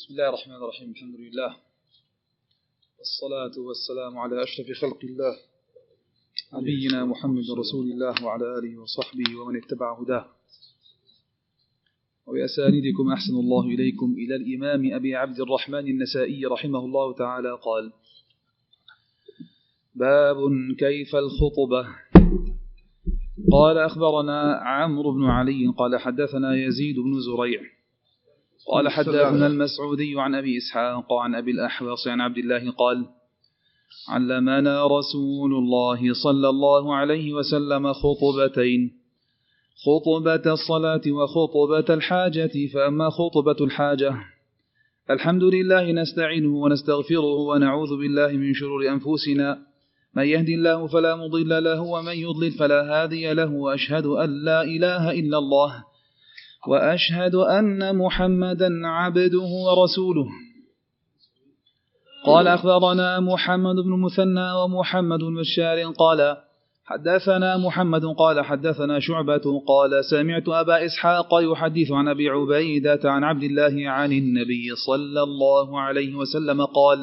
بسم الله الرحمن الرحيم الحمد لله. والصلاة والسلام على أشرف خلق الله نبينا محمد رسول الله وعلى آله وصحبه ومن اتبع هداه. وبأسانيدكم أحسن الله إليكم إلى الإمام أبي عبد الرحمن النسائي رحمه الله تعالى قال باب كيف الخطبة. قال أخبرنا عمرو بن علي قال حدثنا يزيد بن زريع قال حدثنا المسعودي عن أبي إسحاق عن أبي الأحوص عن عبد الله قال علمنا رسول الله صلى الله عليه وسلم خطبتين خطبة الصلاة وخطبة الحاجة فأما خطبة الحاجة الحمد لله نستعينه ونستغفره ونعوذ بالله من شرور أنفسنا. من يهدي الله فلا مضل له ومن يضلل فلا هادي له وأشهد أن لا إله إلا الله. وأشهد أن محمدا عبده ورسوله. قال أخبرنا محمد بن مثنى ومحمد بن بشار قال حدثنا محمد قال حدثنا شعبة قال سمعت أبا إسحاق يحدث عن أبي عبيدة عن عبد الله عن النبي صلى الله عليه وسلم قال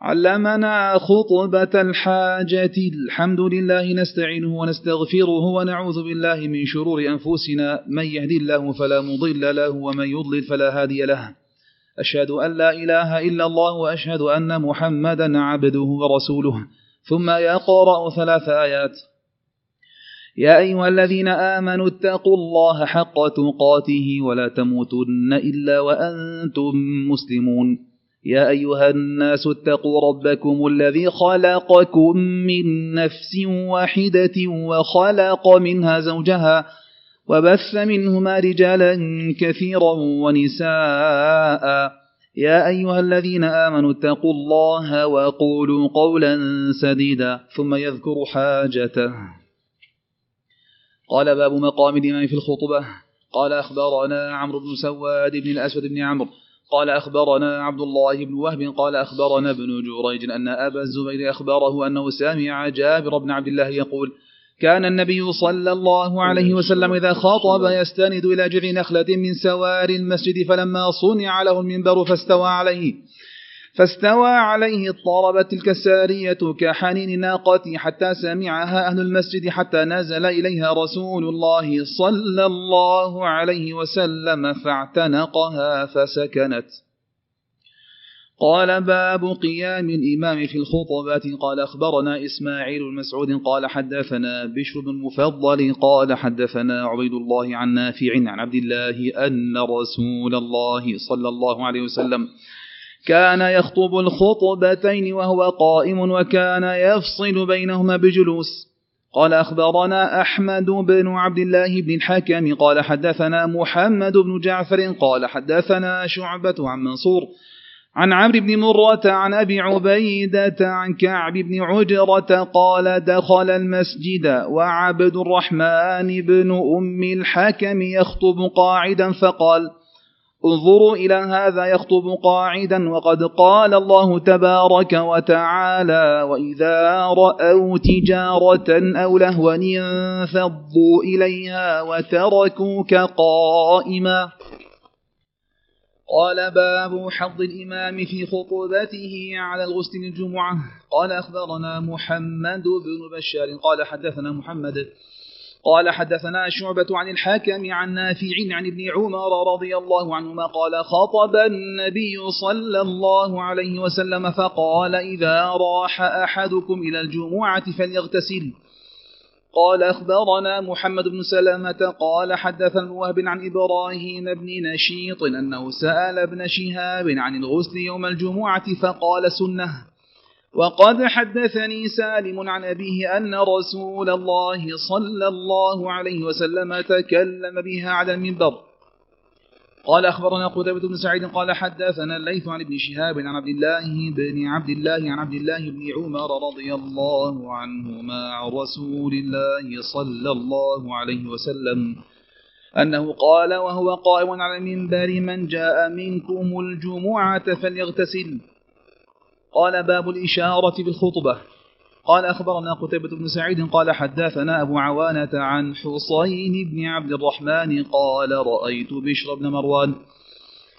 علمنا خطبة الحاجة. الحمد لله نستعينه ونستغفره ونعوذ بالله من شرور أنفسنا. من يهدي الله فلا مضل له ومن يضلل فلا هادي له. أشهد أن لا إله إلا الله وأشهد أن محمدا عبده ورسوله. ثم يقرأ ثلاث آيات. يا أيها الذين آمنوا اتقوا الله حق تقاته ولا تموتن إلا وأنتم مسلمون. يا أيها الناس اتقوا ربكم الذي خلقكم من نفس واحدة وخلق منها زوجها وبث منهما رجالا كثيرا ونساء يا أيها الذين آمنوا اتقوا الله وقولوا قولا سديدا ثم يذكر حاجته. قال باب مقام الإمام في الخطبة قال أخبرنا عمرو بن سواد بن الأسود بن عمرو قال أخبرنا عبد الله بن وهب قال أخبرنا ابن جريج أن أبا الزبير أخبره أنه سمع جابر بن عبد الله يقول كان النبي صلى الله عليه وسلم إذا خاطب يستند إلى جذع نخلة من سوار المسجد فلما صنع له المنبر فاستوى عليه فاستوى عليه اضطربت تلك السارية كحنين ناقة حتى سمعها أهل المسجد حتى نزل إليها رسول الله صلى الله عليه وسلم فاعتنقها فسكنت. قال باب قيام الإمام في الخطبات قال أخبرنا إسماعيل المسعود قال حدثنا بشر بن مفضل. قال حدثنا عبيد الله عن نافع عن عبد الله أن رسول الله صلى الله عليه وسلم كان يخطب الخطبتين وهو قائم وكان يفصل بينهما بجلوس. قال أخبرنا أحمد بن عبد الله بن الحكم قال حدثنا محمد بن جعفر قال حدثنا شعبة عن منصور عن عمرو بن مرة عن أبي عبيدة عن كعب بن عجرة قال دخل المسجد وعبد الرحمن بن أم الحكم يخطب قاعدا فقال انظروا إلى هذا يخطب قاعدا وقد قال الله تبارك وتعالى وإذا رأوا تجارة أو لهوا انفضوا إليها وتركوك قائما. قال باب حظ الإمام في خطبته على الغسل الجمعة. قال أخبرنا محمد بن بشار. قال حدثنا محمد قال حدثنا شعبة عن الحاكم عن نافع عن ابن عمر رضي الله عنهما قال خطب النبي صلى الله عليه وسلم فقال إذا راح أحدكم إلى الجمعة فليغتسل. قال أخبرنا محمد بن سلامة قال حدثنا وهب عن إبراهيم بن نشيط أنه سأل ابن شهاب عن الغسل يوم الجمعة فقال سنة. وقد حدثني سالم عن أبيه أن رسول الله صلى الله عليه وسلم تكلم بها على المنبر. قال أخبرنا قتيبة بن سعيد قال حدثنا الليث عن ابن شهاب عن عبد الله بن عبد الله عن عبد الله بن عمر رضي الله عنهما عن رسول الله صلى الله عليه وسلم أنه قال وهو قائم على المنبر من جاء منكم الجمعة فليغتسل. قال باب الإشارة بالخطبة. قال أخبرنا قتيبة بن سعيد قال حدثنا أبو عوانة عن حصين بن عبد الرحمن قال رأيت بشر بن مروان.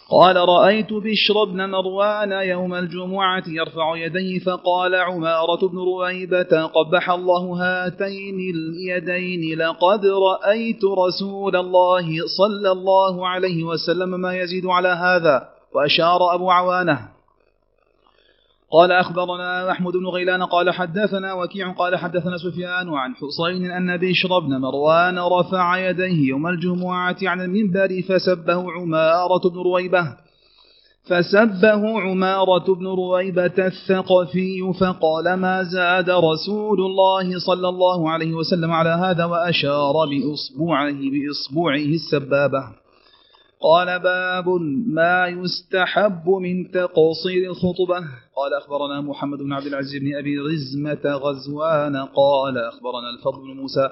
قال رأيت بشر بن مروان يوم الجمعة يرفع يديه فقال عمارة بن رويبة قبح الله هاتين اليدين لقد رأيت رسول الله صلى الله عليه وسلم ما يزيد على هذا. وأشار أبو عوانة قال أخبرنا محمود بن غيلان قال حدثنا وكيع قال حدثنا سفيان عن حسين أن بشر بن مروان رفع يديه يوم الجمعة عن المنبر فسبه عمارة بن رويبة. فسبه عمارة بن رويبة الثقفي فقال ما زاد رسول الله صلى الله عليه وسلم على هذا وأشار بإصبعه بإصبعه السبابة. قال باب ما يستحب من تقصير الخطبة. قال أخبرنا محمد بن عبد العزيز بن أبي رزمة غزوان قال أخبرنا الفضل بن موسى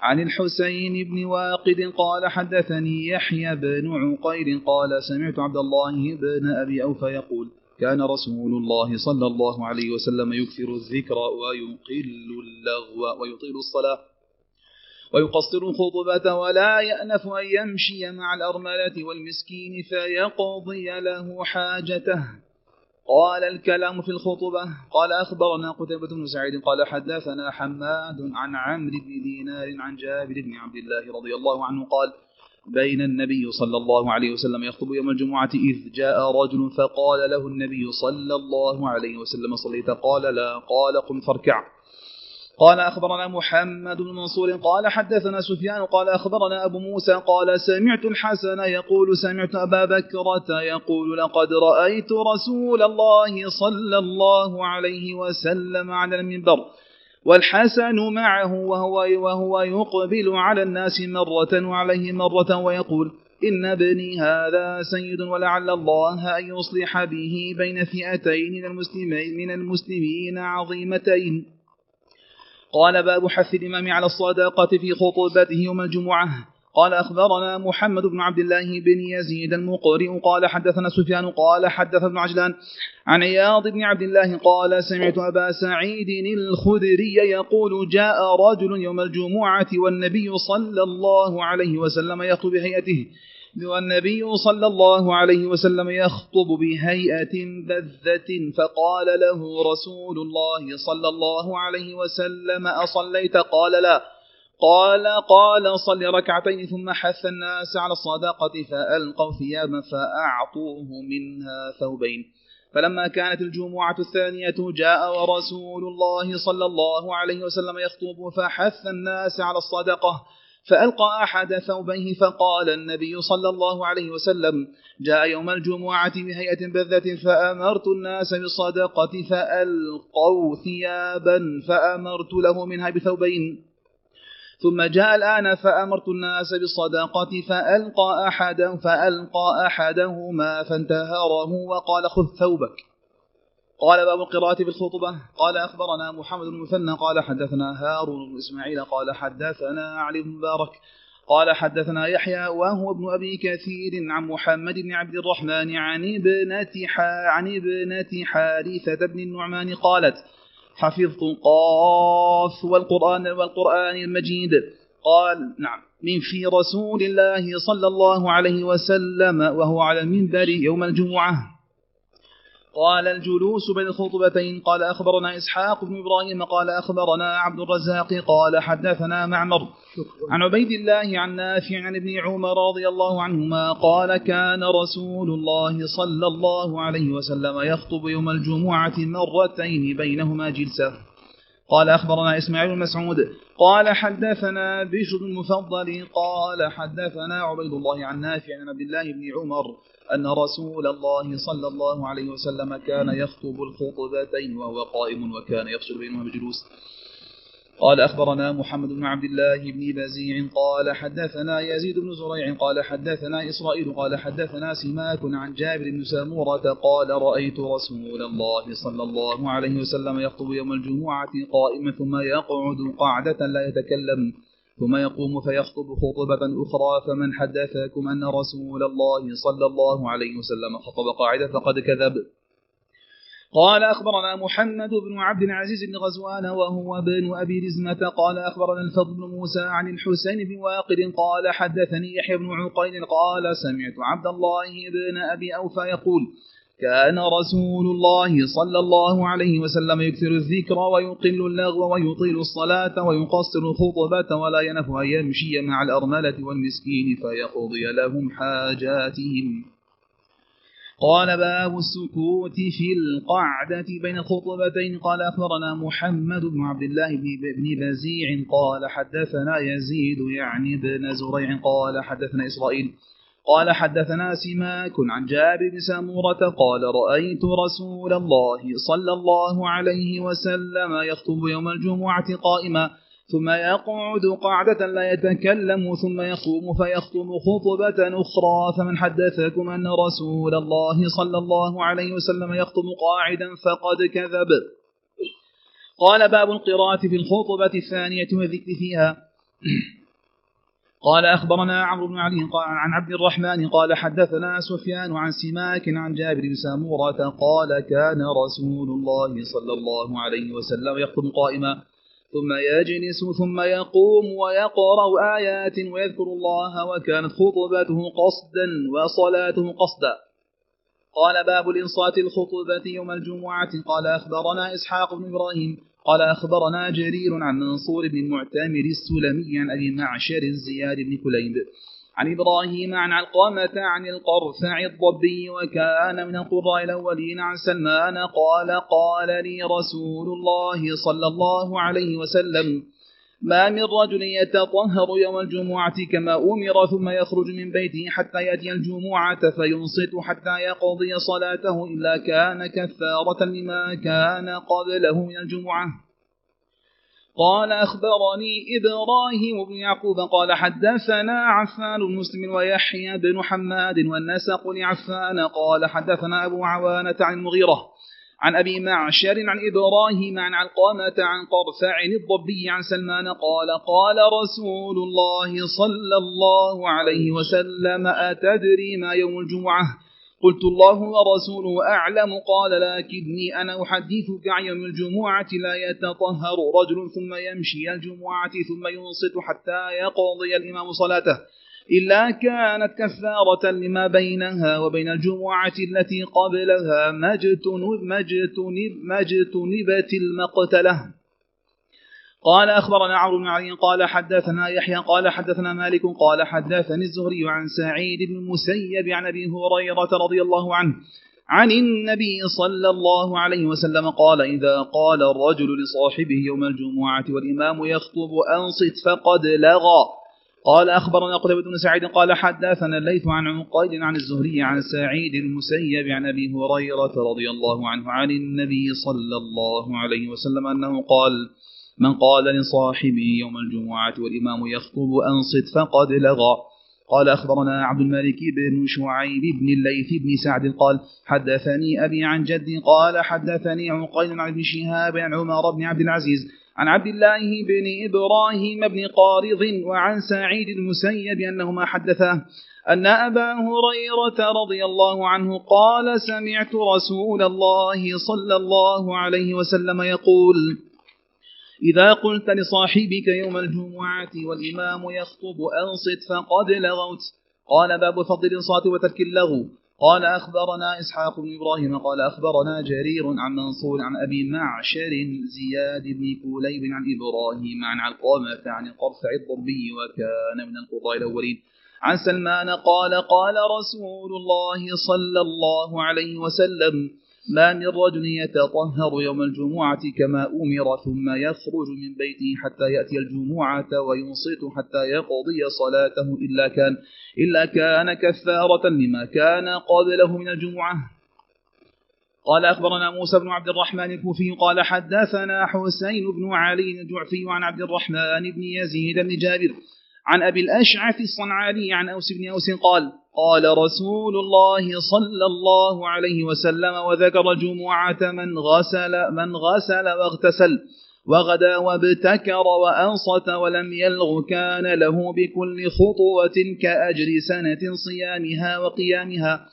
عن الحسين بن واقد قال حدثني يحيى بن عقير قال سمعت عبد الله بن أبي أوفى يقول كان رسول الله صلى الله عليه وسلم يكثر الذكر ويقل اللغو ويطيل الصلاة. ويقصر الخطبة ولا يأنف أن يمشي مع الأرملة والمسكين فيقضي له حاجته. قال الكلام في الخطبة. قال أخبرنا قتيبة بن سعيد قال حدثنا حماد عن عمرو بن دينار عن جابر بن عبد الله رضي الله عنه قال بين النبي صلى الله عليه وسلم يخطب يوم الجمعة إذ جاء رجل فقال له النبي صلى الله عليه وسلم صليت. قال لا قال قم فاركع. قال أخبرنا محمد بن منصور قال حدثنا سفيان قال أخبرنا أبو موسى قال سمعت الحسن يقول سمعت أبا بكرة يقول لقد رأيت رسول الله صلى الله عليه وسلم على المنبر والحسن معه وهو, وهو يقبل على الناس مرة وعليه مرة ويقول إن ابني هذا سيد ولعل الله أن يصلح به بين فئتين من المسلمين, من المسلمين عظيمتين. قال باب حث الإمام على الصداقة في خطبته يوم الجمعة. قال أخبرنا محمد بن عبد الله بن يزيد المقرئ قال حدثنا سفيان قال حدث ابن عجلان عن عياض بن عبد الله قال سمعت أبا سعيد الخدري يقول جاء رجل يوم الجمعة والنبي صلى الله عليه وسلم يخطب بهيئته. والنبي صلى الله عليه وسلم يخطب بهيئة بذة فقال له رسول الله صلى الله عليه وسلم أصليت؟ قال لا. قال قال صل ركعتين ثم حث الناس على الصداقة فألقوا ثيابا فأعطوه منها ثوبين. فلما كانت الجمعة الثانية جاء ورسول الله صلى الله عليه وسلم يخطب فحث الناس على الصدقة فألقى أحد ثوبيه فقال النبي صلى الله عليه وسلم جاء يوم الجمعة بهيئة بذة فأمرت الناس بالصدقة فألقوا ثيابا فأمرت له منها بثوبين. ثم جاء الآن فأمرت الناس بالصدقة فألقى أحد فألقى أحدهما فانتهره وقال خذ ثوبك. قال باب القراءة بالخطبة قال أخبرنا محمد بن مثنى قال حدثنا هارون بن إسماعيل قال حدثنا علي بن مبارك قال حدثنا يحيى وهو ابن أبي كثير عن محمد بن عبد الرحمن عن ابنة عن ابنة حارثة بن النعمان قالت حفظت قاف والقرآن والقرآن المجيد قال نعم من في رسول الله صلى الله عليه وسلم وهو على المنبر يوم الجمعة قال الجلوس بين الخطبتين قال أخبرنا إسحاق بن إبراهيم قال أخبرنا عبد الرزاق قال حدثنا معمر. عن عبيد الله عن نافع عن ابن عمر رضي الله عنهما قال كان رسول الله صلى الله عليه وسلم يخطب يوم الجمعة مرتين بينهما جلسة. قال أخبرنا إسماعيل بن مسعود قال حدثنا بشر المفضل قال حدثنا عبيد الله عن نافع عن عبد الله بن عمر. أن رسول الله صلى الله عليه وسلم كان يخطب الخطبتين وهو قائم وكان يفصل بينهما بجلوس. قال أخبرنا محمد بن عبد الله بن بزيع قال حدثنا يزيد بن زريع قال حدثنا إسرائيل قال حدثنا سماك عن جابر بن سامورة قال رأيت رسول الله صلى الله عليه وسلم يخطب يوم الجمعة قائما ثم يقعد قعدة لا يتكلم. ثم يقوم فيخطب خطبة أخرى فمن حدثكم أن رسول الله صلى الله عليه وسلم خطب قاعدة فقد كذب. قال أخبرنا محمد بن عبد العزيز بن غزوان وهو ابن أبي رزمة. قال أخبرنا الفضل بن موسى عن الحسين بن واقد قال حدثني يحيى بن عقيل. قال سمعت عبد الله بن أبي أوفى يقول كان رسول الله صلى الله عليه وسلم يكثر الذكر ويقل اللغو ويطيل الصلاة ويقصر الخطبة ولا ينف أن يمشي مع الأرملة والمسكين فيقضي لهم حاجاتهم. قال باب السكوت في القعدة بين الخطبتين قال أخبرنا محمد بن عبد الله بن بزيع قال حدثنا يزيد يعني بن زريع قال حدثنا إسرائيل قال حدثنا سماك عن جابر بن سمورة قال رأيت رسول الله صلى الله عليه وسلم يخطب يوم الجمعة قائما ثم يقعد قعدة لا يتكلم ثم يقوم فيخطب خطبة أخرى فمن حدثكم أن رسول الله صلى الله عليه وسلم يخطب قاعدا فقد كذب. قال باب القراءة في الخطبة الثانية والذكر فيها. قال أخبرنا عمرو بن علي قال عن عبد الرحمن قال حدثنا سفيان عن سماك عن جابر بن سامورة قال كان رسول الله صلى الله عليه وسلم يخطب قائما ثم يجلس ثم يقوم ويقرأ آيات ويذكر الله وكانت خطبته قصدا وصلاته قصدا. قال باب الإنصات الخطبة يوم الجمعة. قال أخبرنا إسحاق بن إبراهيم قال أخبرنا جرير عن منصور بن المعتمر السلمي عن أبي معشر زياد بن كليب. عن إبراهيم عن علقمة عن القرفع الضبي وكان من القراء الأولين عن سلمان قال قال لي رسول الله صلى الله عليه وسلم ما من رجل يتطهر يوم الجمعة كما أمر ثم يخرج من بيته حتى يأتي الجمعة فينصت حتى يقضي صلاته إلا كان كفارة لما كان قبله من الجمعة. قال أخبرني إبراهيم بن يعقوب قال حدثنا عفان بن مسلم ويحيى بن حماد والنسق لعفان قال حدثنا أبو عوانة عن المغيرة عن أبي معشر عن إبراهيم عن علقامة عن قرفع الضبي عن سلمان قال قال رسول الله صلى الله عليه وسلم أتدري ما يوم الجمعة؟ قلت الله ورسوله أعلم. قال لكني أنا أحدثك عن يوم الجمعة لا يتطهر رجل ثم يمشي الجمعة ثم ينصت حتى يقضي الإمام صلاته. إلا كانت كفارة لما بينها وبين الجمعة التي قبلها مجتنب مجتنب مجتنبت المقتلة. قال أخبرنا عمرو بن علي قال حدثنا يحيى قال حدثنا مالك قال حدثني الزهري عن سعيد بن المسيب عن أبي هريرة رضي الله عنه عن النبي صلى الله عليه وسلم قال إذا قال الرجل لصاحبه يوم الجمعة والإمام يخطب أنصت فقد لغى. قال أخبرنا قتيبة بن سعيد قال حدثنا الليث عن عقيل عن الزهري عن سعيد المسيب عن أبي هريرة رضي الله عنه عن النبي صلى الله عليه وسلم أنه قال من قال لصاحبه يوم الجمعة والإمام يخطب أنصت فقد لغى قال أخبرنا عبد الملك بن شعيب بن الليث بن سعد قال حدثني أبي عن جدي قال حدثني عقيل عن ابن شهاب عن عمر بن عبد العزيز عن عبد الله بن إبراهيم بن قارض وعن سعيد المسيب أنهما حدثا أن أبا هريرة رضي الله عنه قال سمعت رسول الله صلى الله عليه وسلم يقول إذا قلت لصاحبك يوم الجمعة والإمام يخطب أنصت فقد لغوت. قال باب فضل الإنصات وترك اللغو. قال أخبرنا إسحاق بن إبراهيم قال أخبرنا جرير عن منصور عن أبي معشر زياد بن كوليب عن إبراهيم عن علقامة عن القرفع الضبي وكان من القضاء الأولين. عن سلمان قال قال رسول الله صلى الله عليه وسلم ما من رجل يتطهر يوم الجمعة كما أمر ثم يخرج من بيته حتى يأتي الجمعة وينصت حتى يقضي صلاته إلا كان إلا كان كفارة لما كان قبله من الجمعة. قال أخبرنا موسى بن عبد الرحمن الكوفي قال حدثنا حسين بن علي الجعفي عن عبد الرحمن بن يزيد بن جابر عن أبي الأشعث الصنعاني عن أوس بن أوس قال قال رسول الله صلى الله عليه وسلم وذكر جمعة من غسل من غسل واغتسل وغدا وابتكر وأنصت ولم يلغ كان له بكل خطوة كأجر سنة صيامها وقيامها.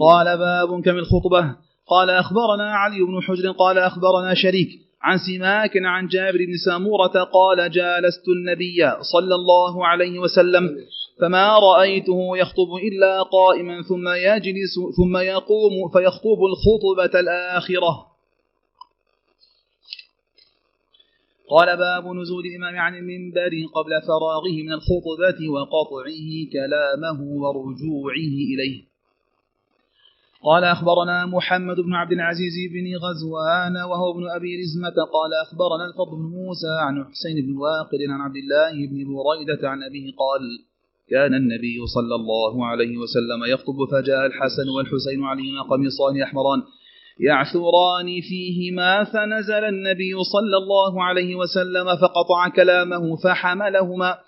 قال باب كم الخطبة؟ قال أخبرنا علي بن حجر قال أخبرنا شريك عن سماك عن جابر بن سامورة قال جالست النبي صلى الله عليه وسلم فما رأيته يخطب إلا قائما ثم يجلس ثم يقوم فيخطب الخطبة الآخرة. قال باب نزول الإمام عن المنبر قبل فراغه من الخطبة وقطعه كلامه ورجوعه إليه. قال أخبرنا محمد بن عبد العزيز بن غزوان وهو ابن أبي رزمة قال أخبرنا الفضل بن موسى عن حسين بن واقد عن عبد الله بن بريدة عن أبيه قال كان النبي صلى الله عليه وسلم يخطب فجاء الحسن والحسين عليهما قميصان أحمران يعثران فيهما فنزل النبي صلى الله عليه وسلم فقطع كلامه فحملهما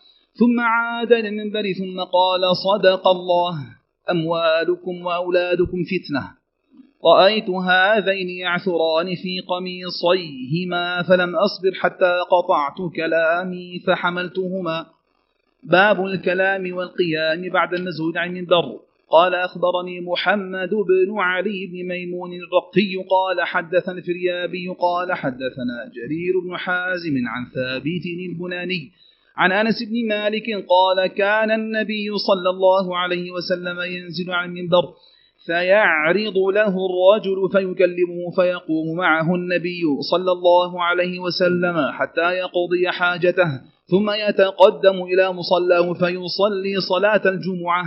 ثم عاد للمنبر ثم قال صدق الله. أموالكم وأولادكم فتنة. رأيت هذين يعثران في قميصيهما فلم أصبر حتى قطعت كلامي فحملتهما. باب الكلام والقيام بعد النزول عن المنبر. قال أخبرني محمد بن علي بن ميمون الرقي قال حدثنا الفريابي قال حدثنا جرير بن حازم عن ثابت البناني عن أنس بن مالك قال كان النبي صلى الله عليه وسلم ينزل عن المنبر فيعرض له الرجل فيكلمه فيقوم معه النبي صلى الله عليه وسلم حتى يقضي حاجته ثم يتقدم إلى مصلاه فيصلي صلاة الجمعة.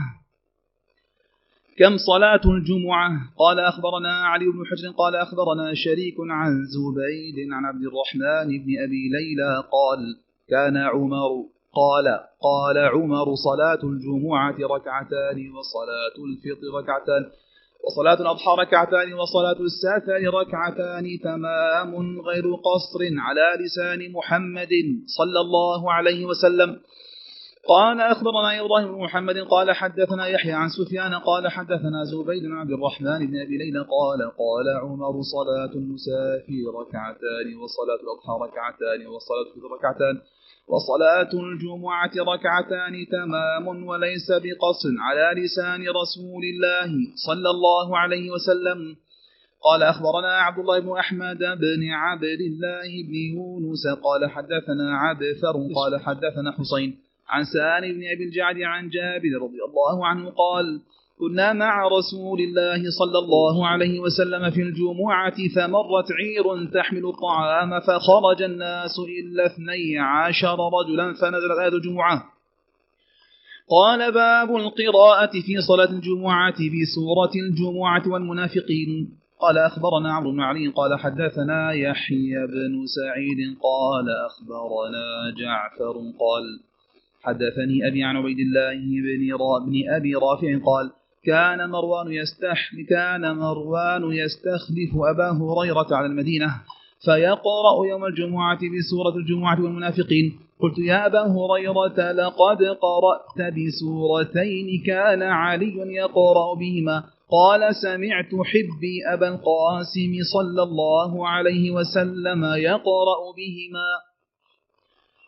كم صلاة الجمعة؟ قال أخبرنا علي بن حجر قال أخبرنا شريك عن زبيد عن عبد الرحمن بن أبي ليلى قال كان عمر قال قال عمر صلاة الجمعة ركعتان وصلاة الفطر ركعتان وصلاة الأضحى ركعتان وصلاة السافر ركعتان تمام غير قصر على لسان محمد صلى الله عليه وسلم. قال أخبرنا إبراهيم بن محمد قال حدثنا يحيى عن سفيان قال حدثنا زبيد بن عبد الرحمن بن أبي ليلى قال قال عمر صلاة المسافر ركعتان وصلاة الأضحى ركعتان وصلاة الفطر ركعتان. وصلاة الجمعة ركعتان تمام وليس بقصر على لسان رسول الله صلى الله عليه وسلم. قال أخبرنا عبد الله بن أحمد بن عبد الله بن يونس قال حدثنا عبثر قال حدثنا حسين عن سالم بن أبي الجعد عن جابر رضي الله عنه قال كنا مع رسول الله صلى الله عليه وسلم في الجمعة فمرت عير تحمل الطعام فخرج الناس إلا اثني عشر رجلا فنزلت آية الجمعة. قال باب القراءة في صلاة الجمعة بسورة الجمعة والمنافقين. قال أخبرنا عمرو بن علي قال حدثنا يحيى بن سعيد قال أخبرنا جعفر قال حدثني أبي عن عبيد الله بن أبي رافع قال كان مروان يستحل كان مروان يستخلف أبا هريرة على المدينة فيقرأ يوم الجمعة بسورة الجمعة والمنافقين. قلت يا أبا هريرة لقد قرأت بسورتين كان علي يقرأ بهما. قال سمعت حبي أبا القاسم صلى الله عليه وسلم يقرأ بهما.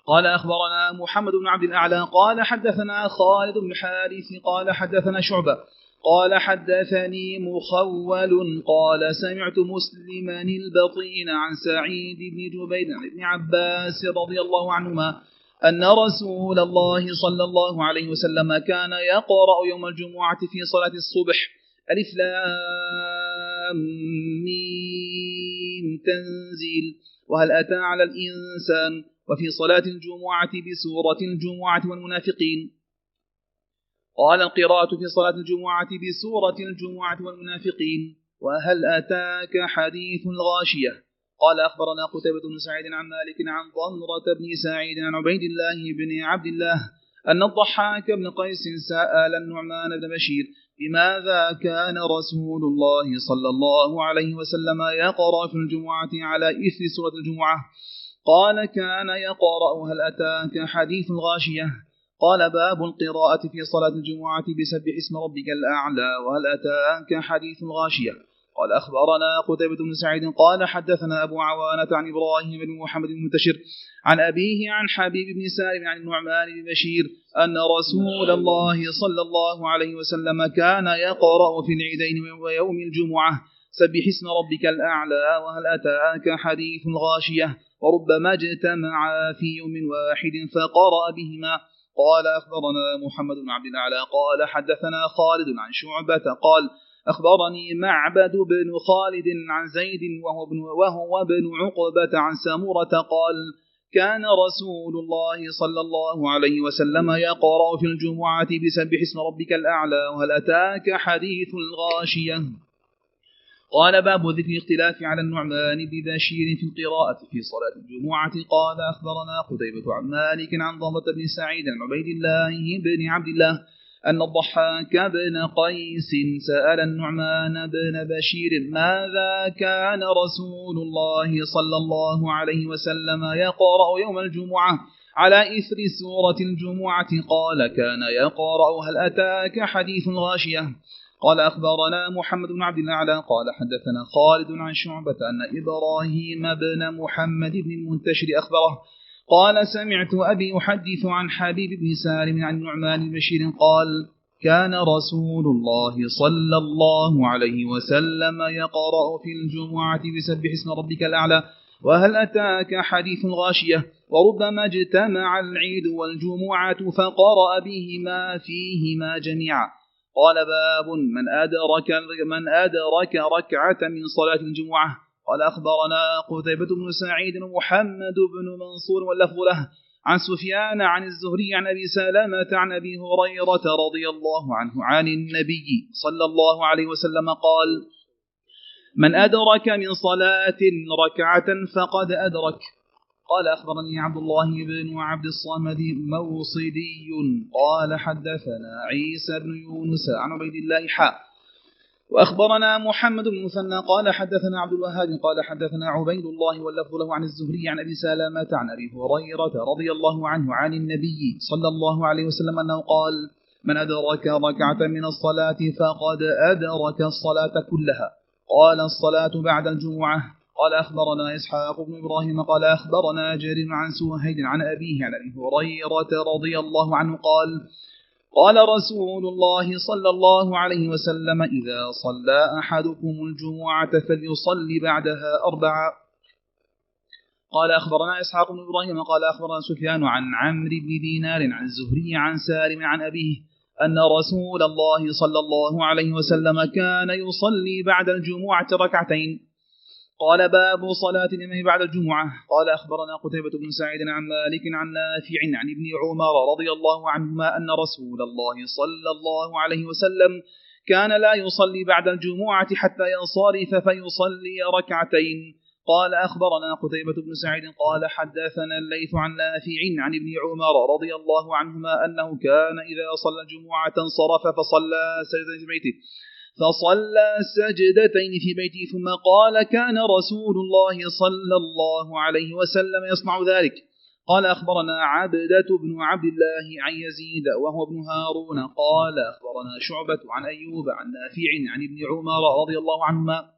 قال أخبرنا محمد بن عبد الأعلى قال حدثنا خالد بن حارث قال حدثنا شعبة قال حدثني مخول قال سمعت مسلما البطين عن سعيد بن جبير عن ابن عباس رضي الله عنهما أن رسول الله صلى الله عليه وسلم كان يقرأ يوم الجمعة في صلاة الصبح ألف لام ميم تنزيل وهل أتى على الإنسان وفي صلاة الجمعة بسورة الجمعة والمنافقين. قال القراءة في صلاة الجمعة بسورة الجمعة والمنافقين. وهل أتاك حديث الغاشية؟ قال أخبرنا قتيبة بن سعيد عن مالك عن ضمرة بن سعيد عن عبيد الله بن عبد الله أن الضحاك بن قيس سأل النعمان بن بشير بماذا كان رسول الله صلى الله عليه وسلم يقرأ في الجمعة على إثر سورة الجمعة؟ قال كان يقرأ هل أتاك حديث الغاشية؟ قال باب القراءة في صلاة الجمعة بسبح اسم ربك الأعلى وهل أتاك حديث الغاشية؟ قال أخبرنا قتيبة بن سعيد قال حدثنا أبو عوانة عن إبراهيم بن محمد المنتشر عن أبيه عن حبيب بن سالم عن النعمان بن بشير أن رسول الله صلى الله عليه وسلم كان يقرأ في العيدين ويوم الجمعة سبح اسم ربك الأعلى وهل أتاك حديث الغاشية؟ وربما اجتمعا في يوم واحد فقرأ بهما. قال أخبرنا محمد بن عبد الأعلى قال حدثنا خالد عن شعبة قال أخبرني معبد بن خالد عن زيد وهو ابن, وهو ابن عقبة عن سمرة قال كان رسول الله صلى الله عليه وسلم يقرأ في الجمعة بسبح اسم ربك الأعلى وهل أتاك حديث الغاشية؟ قال باب ذكر الاختلاف على النعمان ببشير في القراءة في صلاة الجمعة. قال أخبرنا قتيبة عن مالك عن ضمة بن سعيد عن عبيد الله بن عبد الله أن الضحاك بن قيس سأل النعمان بن بشير ماذا كان رسول الله صلى الله عليه وسلم يقرأ يوم الجمعة على إثر سورة الجمعة؟ قال كان يقرأ. هل أتاك حديث غاشية قال أخبرنا محمد بن عبد الأعلى قال حدثنا خالد عن شعبة أن إبراهيم بن محمد بن المنتشر أخبره قال سمعت أبي يحدث عن حبيب بن سالم عن نعمان البشير قال كان رسول الله صلى الله عليه وسلم يقرأ في الجمعة بسبح اسم ربك الأعلى وهل أتاك حديث غاشية وربما اجتمع العيد والجمعة فقرأ بهما فيهما جميعا. قال باب من أدرك من أدرك ركعة من صلاة الجمعة. قال أخبرنا قتيبة بن سعيد ومحمد بن منصور واللفظ له عن سفيان عن الزهري عن أبي سلامة عن أبي هريرة رضي الله عنه عن النبي صلى الله عليه وسلم قال من أدرك من صلاة ركعة فقد أدرك. قال أخبرني عبد الله بن عبد الصمد موصدي. قال حدثنا عيسى بن يونس عن عبيد الله حاء وأخبرنا محمد بن مثنى قال حدثنا عبد الوهاب قال حدثنا عبيد الله واللفظ له عن الزهري عن أبي سلامة عن أبي هريرة رضي الله عنه عن النبي صلى الله عليه وسلم أنه قال من أدرك ركعة من الصلاة فقد أدرك الصلاة كلها. قال الصلاة بعد الجمعة. قال أخبرنا إسحاق بن إبراهيم قال أخبرنا جرير عن سوهيد عن أبيه عن أبي هريرة رضي الله عنه قال قال رسول الله صلى الله عليه وسلم إذا صلى أحدكم الجمعة فليصلي بعدها أربعة قال أخبرنا إسحاق بن إبراهيم قال أخبرنا سفيان عن عمرو بن دينار عن الزهري عن سالم عن أبيه أن رسول الله صلى الله عليه وسلم كان يصلي بعد الجمعة ركعتين. قال باب صلاة الإمام بعد الجمعة. قال أخبرنا قتيبة بن سعيد عن مالك عن نافع عن ابن عمر رضي الله عنهما أن رسول الله صلى الله عليه وسلم كان لا يصلي بعد الجمعة حتى ينصرف فيصلي ركعتين. قال أخبرنا قتيبة بن سعيد قال حدثنا الليث عن نافع عن ابن عمر رضي الله عنهما أنه كان إذا صلى الجمعة انصرف فصلى سجدة بيته. فصلى سجدتين في بيته ثم قال كان رسول الله صلى الله عليه وسلم يصنع ذلك قال أخبرنا عبدة بن عبد الله عن يزيد وهو ابن هارون قال أخبرنا شعبة عن أيوب عن نافع عن ابن عمر رضي الله عنهما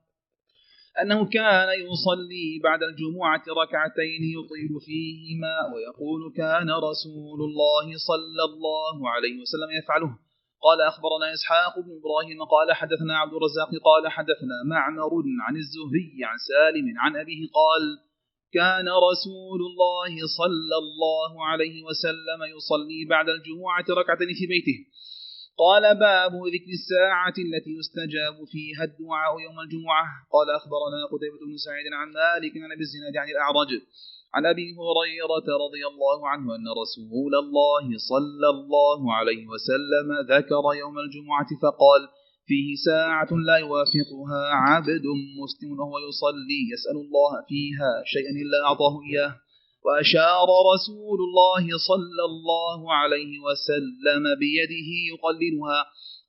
أنه كان يصلي بعد الجمعة ركعتين يطيل فيهما ويقول كان رسول الله صلى الله عليه وسلم يفعله قال أخبرنا إسحاق بن إبراهيم قال حدثنا عبد الرزاق قال حدثنا معمر عن الزهري عن سالم عن أبيه قال كان رسول الله صلى الله عليه وسلم يصلي بعد الجمعة ركعتين في بيته. قال باب ذكر الساعة التي يستجاب فيها الدعاء يوم الجمعة. قال أخبرنا قتيبة بن سعيد عن مالك عن أبي الزناد عن الأعرج. عن أبي هريرة رضي الله عنه أن رسول الله صلى الله عليه وسلم ذكر يوم الجمعة فقال فيه ساعة لا يوافقها عبد مسلم وهو يصلي يسأل الله فيها شيئا إلا أعطاه إياه. وأشار رسول الله صلى الله عليه وسلم بيده يقللها.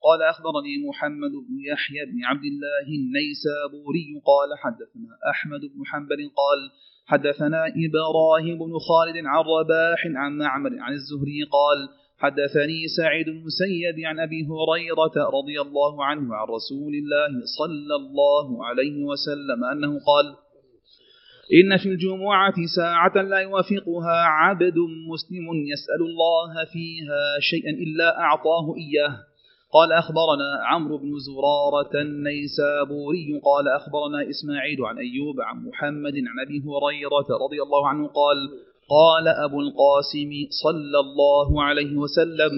قال أخبرني محمد بن يحيى بن عبد الله النيسابوري. قال حدثنا أحمد بن حنبل. قال حدثنا إبراهيم بن خالد عن رباح عن معمر عن الزهري قال حدثني سعيد المسيب عن أبي هريرة رضي الله عنه عن رسول الله صلى الله عليه وسلم أنه قال إن في الجمعة ساعة لا يوافقها عبد مسلم يسأل الله فيها شيئا إلا أعطاه إياه قال أخبرنا عمرو بن زرارة النيسابوري قال أخبرنا إسماعيل عن أيوب عن محمد عن أبي هريرة رضي الله عنه قال قال أبو القاسم صلى الله عليه وسلم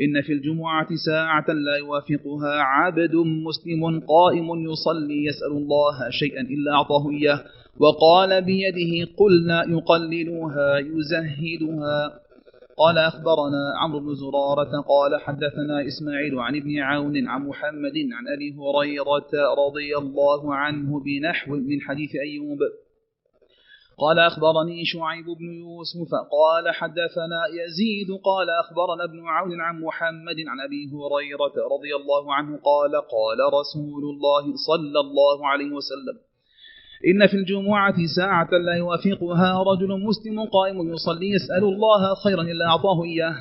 إن في الجمعة ساعة لا يوافقها عبد مسلم قائم يصلي يسأل الله شيئا إلا أعطاه إياه وقال بيده قلنا يقللها يزهدها قال أخبرنا عمرو بن زرارة قال حدثنا إسماعيل عن ابن عون عن محمد عن أبي هريرة رضي الله عنه بنحو من حديث أيوب. قال أخبرني شعيب بن يوسف قال حدثنا يزيد قال أخبرنا ابن عون عن محمد عن أبي هريرة رضي الله عنه قال قال رسول الله صلى الله عليه وسلم إن في الجمعة ساعة لا يوافقها رجل مسلم قائم يصلي يسأل الله خيرا إلا أعطاه إياه.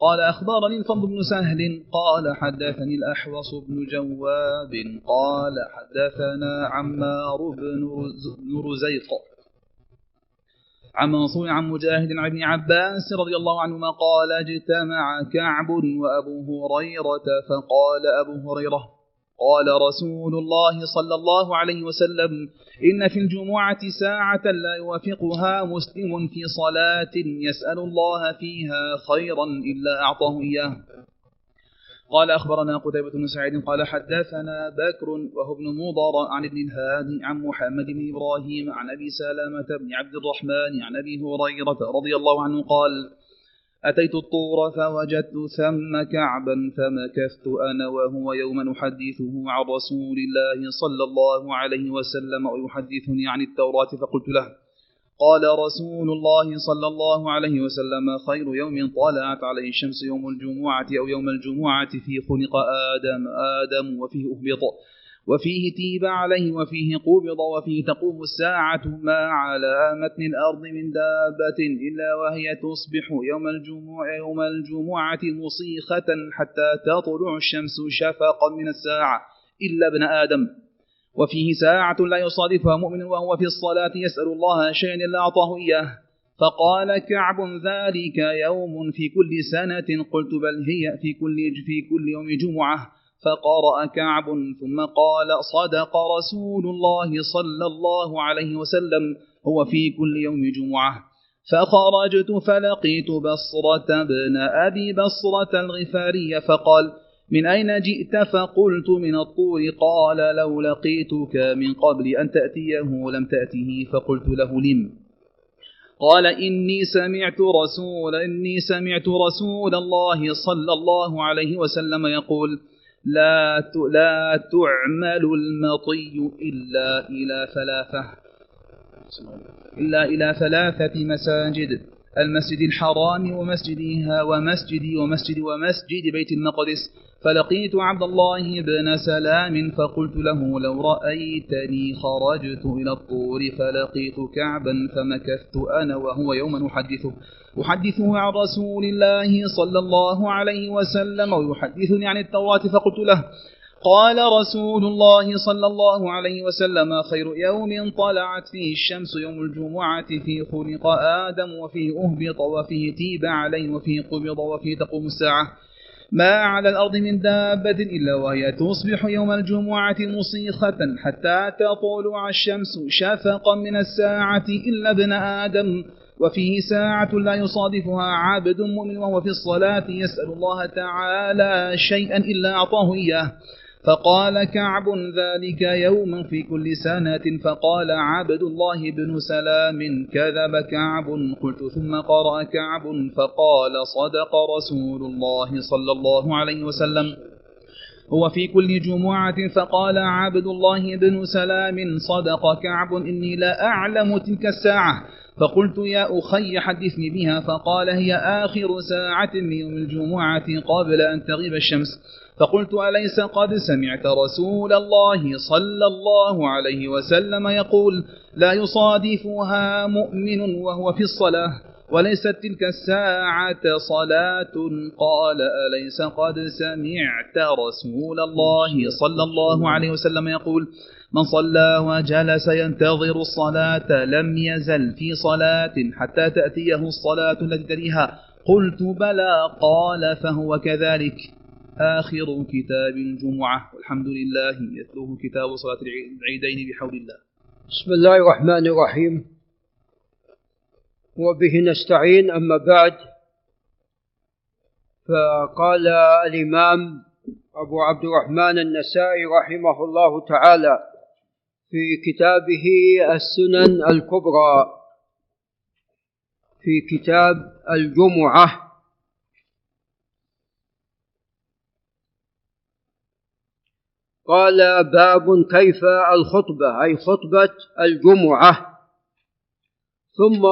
قال أخبرني الفضل بن سهل. قال حدثني الأحوص بن جواب. قال حدثنا عمار بن رزيق. عن منصور عن مجاهد عن ابن عباس رضي الله عنهما قال اجتمع كعب وأبو هريرة فقال أبو هريرة قال رسول الله صلى الله عليه وسلم إن في الجمعة ساعة لا يوافقها مسلم في صلاة يسأل الله فيها خيرا إلا أعطاه إياه. قال أخبرنا قتيبة بن سعيد قال حدثنا بكر وهو ابن مضر عن ابن الهادي عن محمد بن إبراهيم عن أبي سلامة بن عبد الرحمن عن أبي هريرة رضي الله عنه قال أتيت الطور فوجدت ثم كعبا فمكثت أنا وهو يوما نحدثه عن رسول الله صلى الله عليه وسلم ويحدثني عن التوراة فقلت له قال رسول الله صلى الله عليه وسلم خير يوم طلعت عليه الشمس يوم الجمعة أو يوم الجمعة فيه خلق آدم آدم وفيه أهبط. وفيه تيب عليه وفيه قبض وفيه تقوم الساعة ما على متن الأرض من دابة إلا وهي تصبح يوم الجمعة, يوم الجمعة مصيخة حتى تطلع الشمس شفقا من الساعة. إلا ابن آدم. وفيه ساعة لا يصادفها مؤمن وهو في الصلاة يسأل الله شيئا إلا أعطاه إياه. فقال كعب ذلك يوم في كل سنة. قلت بل هي في كل في كل يوم جمعة. فقرأ كعب ثم قال صدق رسول الله صلى الله عليه وسلم هو في كل يوم جمعة. فخرجت فلقيت بصرة بن أبي بصرة الغفاري فقال من أين جئت؟ فقلت من الطور قال لو لقيتك من قبل أن تأتيه لم تأته فقلت له لم قال إني سمعت رسول إني سمعت رسول الله صلى الله عليه وسلم يقول لا لا تعمل المطي إلا إلى ثلاثة إلا إلى ثلاثة مساجد المسجد الحرام ومسجدها ومسجدي ومسجد ومسجد بيت المقدس. فلقيت عبد الله بن سلام فقلت له لو رأيتني خرجت إلى الطور فلقيت كعبا فمكثت أنا وهو يوما أحدثه أحدثه عن رسول الله صلى الله عليه وسلم ويحدثني عن التوراة فقلت له قال رسول الله صلى الله عليه وسلم خير يوم طلعت فيه الشمس يوم الجمعة فيه خلق آدم وفيه أهبط وفيه تيب عليه وفيه قبض وفيه تقوم الساعة. ما على الأرض من دابة إلا وهي تصبح يوم الجمعة مصيخة حتى تطلع الشمس شفقا من الساعة إلا ابن آدم. وفيه ساعة لا يصادفها عابد مؤمن وهو في الصلاة يسأل الله تعالى شيئا إلا أعطاه إياه. فقال كعب ذلك يوما في كل سنة فقال عبد الله بن سلام كذب كعب قلت ثم قرأ كعب فقال صدق رسول الله صلى الله عليه وسلم هو في كل جمعة فقال عبد الله بن سلام صدق كعب إني لا أعلم تلك الساعة فقلت يا أخي حدثني بها فقال هي آخر ساعة من يوم الجمعة قبل أن تغيب الشمس فقلت أليس قد سمعت رسول الله صلى الله عليه وسلم يقول لا يصادفها مؤمن وهو في الصلاة وليست تلك الساعة صلاة قال أليس قد سمعت رسول الله صلى الله عليه وسلم يقول من صلى وجلس ينتظر الصلاة لم يزل في صلاة حتى تأتيه الصلاة التي تليها قلت بلى قال فهو كذلك آخر كتاب الجمعة. والحمد لله يتلوه كتاب صلاة العيدين بحول الله. بسم الله الرحمن الرحيم. وبه نستعين أما بعد فقال الإمام أبو عبد الرحمن النسائي رحمه الله تعالى في كتابه السنن الكبرى في كتاب الجمعة. قال باب كيف الخطبة أي خطبة الجمعة. ثم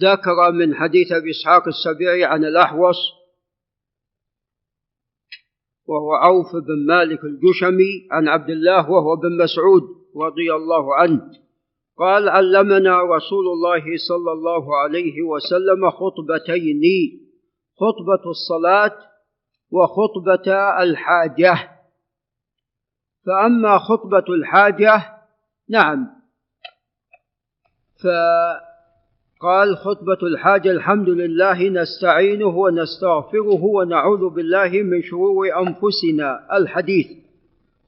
ذكر من حديث أبي إسحاق السبيعي عن الأحوص وهو عوف بن مالك الجشمي عن عبد الله وهو بن مسعود رضي الله عنه. قال علمنا رسول الله صلى الله عليه وسلم خطبتين خطبة الصلاة وخطبة الحاجة. فأما خطبة الحاجة نعم. فقال خطبة الحاجة الحمد لله نستعينه ونستغفره ونعوذ بالله من شرور أنفسنا. الحديث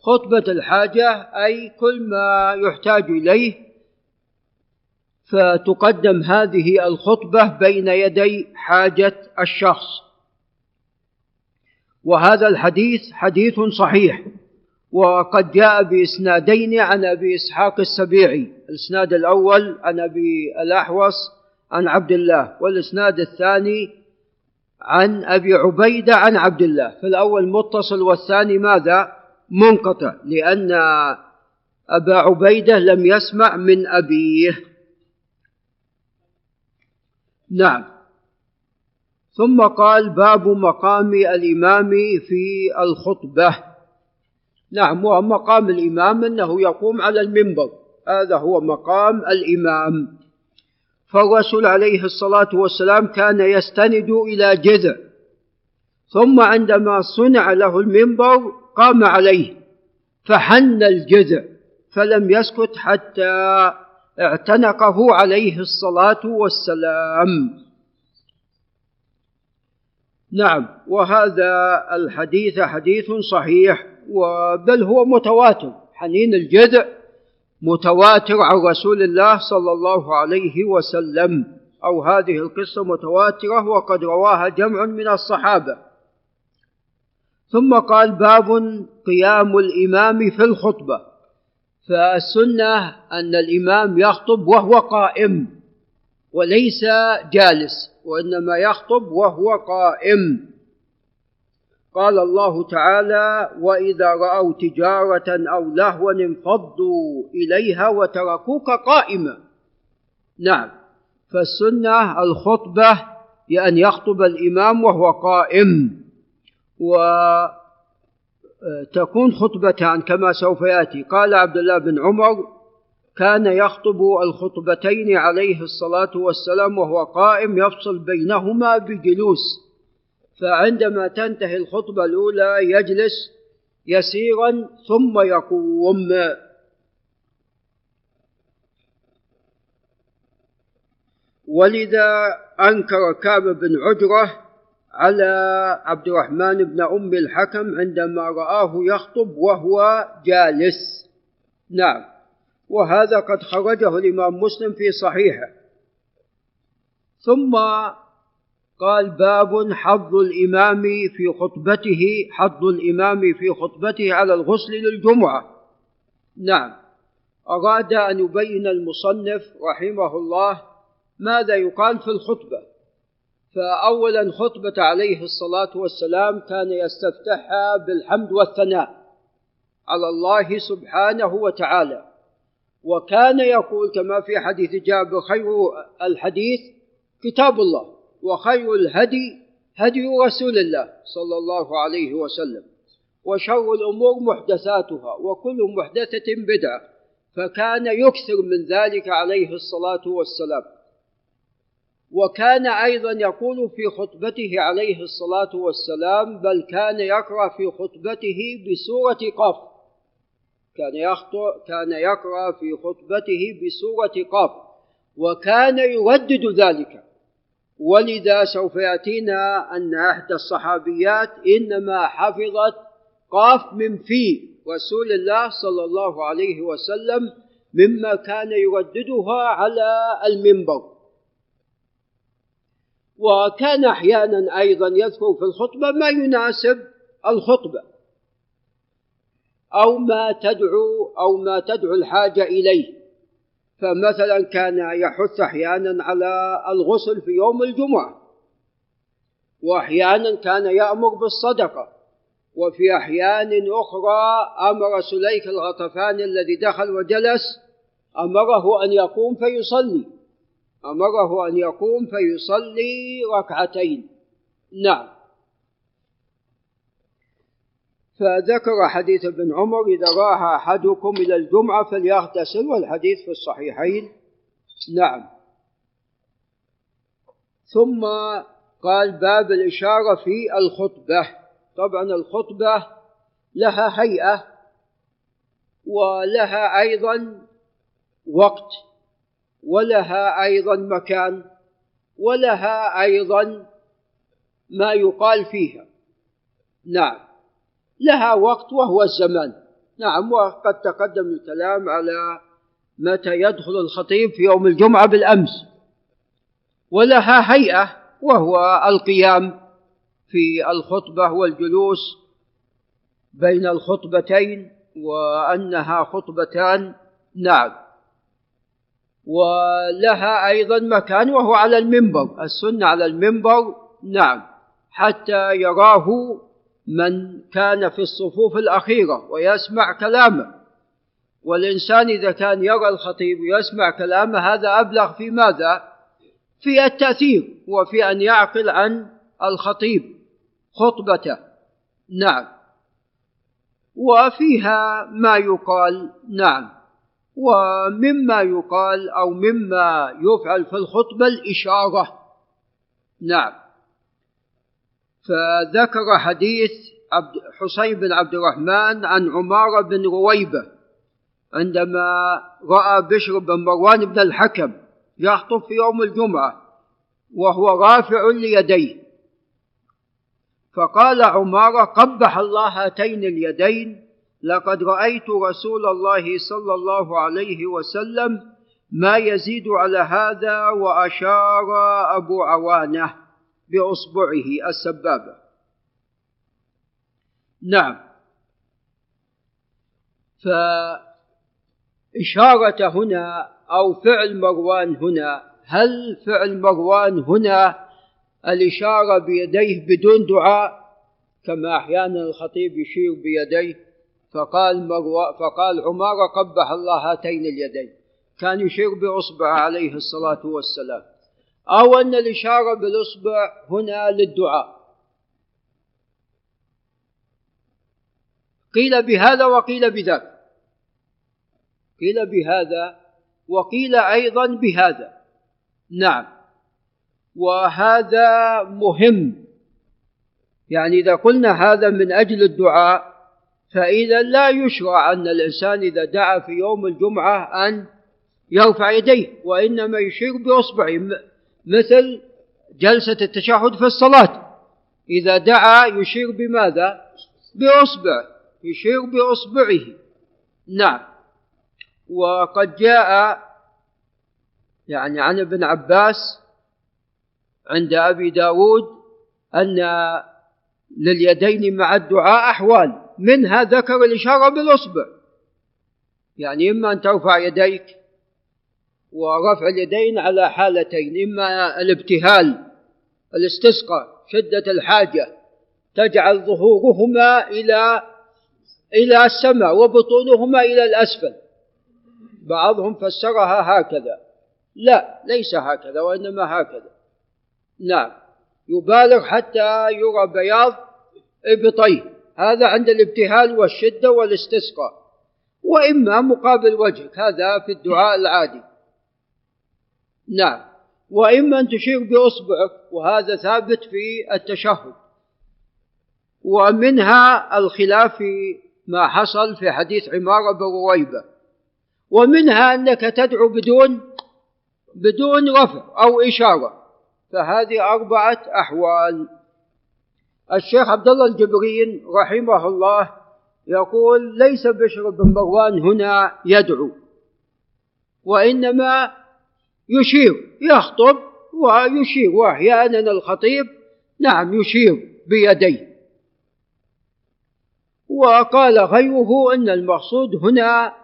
خطبة الحاجة أي كل ما يحتاج إليه. فتقدم هذه الخطبة بين يدي حاجة الشخص. وهذا الحديث حديث صحيح. وقد جاء بإسنادين عن أبي إسحاق السبيعي. الإسناد الأول عن أبي الأحوص عن عبد الله والإسناد الثاني عن أبي عبيدة عن عبد الله. فالأول متصل والثاني ماذا؟ منقطع لأن أبا عبيدة لم يسمع من أبيه. نعم. ثم قال باب مقام الإمام في الخطبة. نعم ومقام الإمام أنه يقوم على المنبر. هذا هو مقام الإمام. فالرسول عليه الصلاة والسلام كان يستند إلى جذع. ثم عندما صنع له المنبر قام عليه فحن الجذع فلم يسكت حتى اعتنقه عليه الصلاة والسلام. نعم وهذا الحديث حديث صحيح. بل هو متواتر. حنين الجذع متواتر عن رسول الله صلى الله عليه وسلم. أو هذه القصة متواترة وقد رواها جمع من الصحابة. ثم قال باب قيام الإمام في الخطبة. فالسنة أن الإمام يخطب وهو قائم وليس جالس وإنما يخطب وهو قائم. قال الله تعالى وإذا رأوا تجارة أو لهوا انفضوا إليها وتركوك قائما. نعم. فالسنة الخطبة بأن يخطب الإمام وهو قائم وتكون خطبتان كما سوف يأتي. قال عبد الله بن عمر كان يخطب الخطبتين عليه الصلاة والسلام وهو قائم يفصل بينهما بجلوس. فعندما تنتهي الخطبة الأولى يجلس يسيرا ثم يقوم. ولذا أنكر كعب بن عجرة على عبد الرحمن بن أم الحكم عندما رآه يخطب وهو جالس. نعم. وهذا قد خرجه الإمام مسلم في صحيحه. ثم قال باب حظ الإمام في خطبته حظ الإمام في خطبته على الغسل للجمعة. نعم. أراد أن يبين المصنف رحمه الله ماذا يقال في الخطبة. فأولا خطبة عليه الصلاة والسلام كان يستفتحها بالحمد والثناء على الله سبحانه وتعالى. وكان يقول كما في حديث جابر خير الحديث كتاب الله. وخير الهدي هدي رسول الله صلى الله عليه وسلم. وشر الأمور محدثاتها وكل محدثة بدعة فكان يكثر من ذلك عليه الصلاة والسلام. وكان أيضا يقول في خطبته عليه الصلاة والسلام بل كان يقرأ في خطبته بسورة قاف. كان يخطئ كان يقرأ في خطبته بسورة قاف. وكان يردد ذلك. ولذا سوف يأتينا أن إحدى الصحابيات إنما حفظت قاف من في رسول الله صلى الله عليه وسلم مما كان يرددها على المنبر. وكان أحيانا أيضا يذكر في الخطبة ما يناسب الخطبة. أو ما تدعو أو ما تدعو الحاجة إليه. فمثلا كان يحث أحيانا على الغسل في يوم الجمعة واحيانا كان يأمر بالصدقة وفي أحيان أخرى أمر سليك الغطفاني الذي دخل وجلس أمره أن يقوم فيصلي أمره أن يقوم فيصلي ركعتين. نعم. فذكر حديث ابن عمر إذا راح أحدكم إلى الجمعة فليغتسل والحديث في الصحيحين. نعم. ثم قال باب الإشارة في الخطبة. طبعا الخطبة لها هيئة ولها أيضا وقت ولها أيضا مكان ولها أيضا ما يقال فيها. نعم. لها وقت وهو الزمان. نعم وقد تقدم الكلام على متى يدخل الخطيب في يوم الجمعة بالأمس. ولها هيئة وهو القيام في الخطبة والجلوس بين الخطبتين وأنها خطبتان. نعم. ولها أيضا مكان وهو على المنبر. السنة على المنبر. نعم. حتى يراه من كان في الصفوف الأخيرة ويسمع كلامه. والإنسان إذا كان يرى الخطيب ويسمع كلامه هذا أبلغ في ماذا؟ في التأثير وفي أن يعقل عن الخطيب خطبته. نعم. وفيها ما يقال نعم. ومما يقال أو مما يفعل في الخطبة الإشارة. نعم. فذكر حديث عبد حسين بن عبد الرحمن عن عمارة بن رويبة عندما رأى بشر بن مروان بن الحكم يخطب في يوم الجمعة وهو رافع ليديه. فقال عمارة قبح الله هاتين اليدين لقد رأيت رسول الله صلى الله عليه وسلم ما يزيد على هذا وأشار أبو عوانة. بأصبعه السبابة. نعم. فإشارة هنا أو فعل مروان هنا هل فعل مروان هنا الإشارة بيديه بدون دعاء؟ كما أحيانا الخطيب يشير بيديه فقال مرو... فقال عمارة قبح الله هاتين اليدين. كان يشير بإصبع عليه الصلاة والسلام. أو أن الإشارة بالإصبع هنا للدعاء. قيل بهذا وقيل بذاك. قيل بهذا وقيل أيضا بهذا. نعم. وهذا مهم. يعني إذا قلنا هذا من أجل الدعاء فإذا لا يشرع أن الإنسان إذا دعا في يوم الجمعة أن يرفع يديه وإنما يشير بإصبعه. مثل جلسة التشهد في الصلاة. إذا دعا يشير بماذا؟ بإصبع. يشير بإصبعه. نعم. وقد جاء يعني عن ابن عباس عند أبي داود أن لليدين مع الدعاء أحوال. منها ذكر الإشارة بالإصبع. يعني إما أن ترفع يديك ورفع اليدين على حالتين إما الابتهال الاستسقاء شدة الحاجة تجعل ظهورهما إلى إلى السماء وبطونهما إلى الأسفل. بعضهم فسرها هكذا. لا ليس هكذا وإنما هكذا. نعم. يبالغ حتى يرى بياض إبطيه. هذا عند الابتهال والشدة والاستسقاء. وإما مقابل وجهك هذا في الدعاء العادي. نعم. وإما أن تشير بإصبعك وهذا ثابت في التشهد. ومنها الخلاف في ما حصل في حديث عمارة بن رويبة ومنها أنك تدعو بدون بدون رفع أو إشارة. فهذه أربعة أحوال. الشيخ عبد الله الجبرين رحمه الله يقول ليس بشر بن مروان هنا يدعو وإنما يشير يخطب ويشير وأحيانا الخطيب نعم يشير بيديه. وقال غيره أن المقصود هنا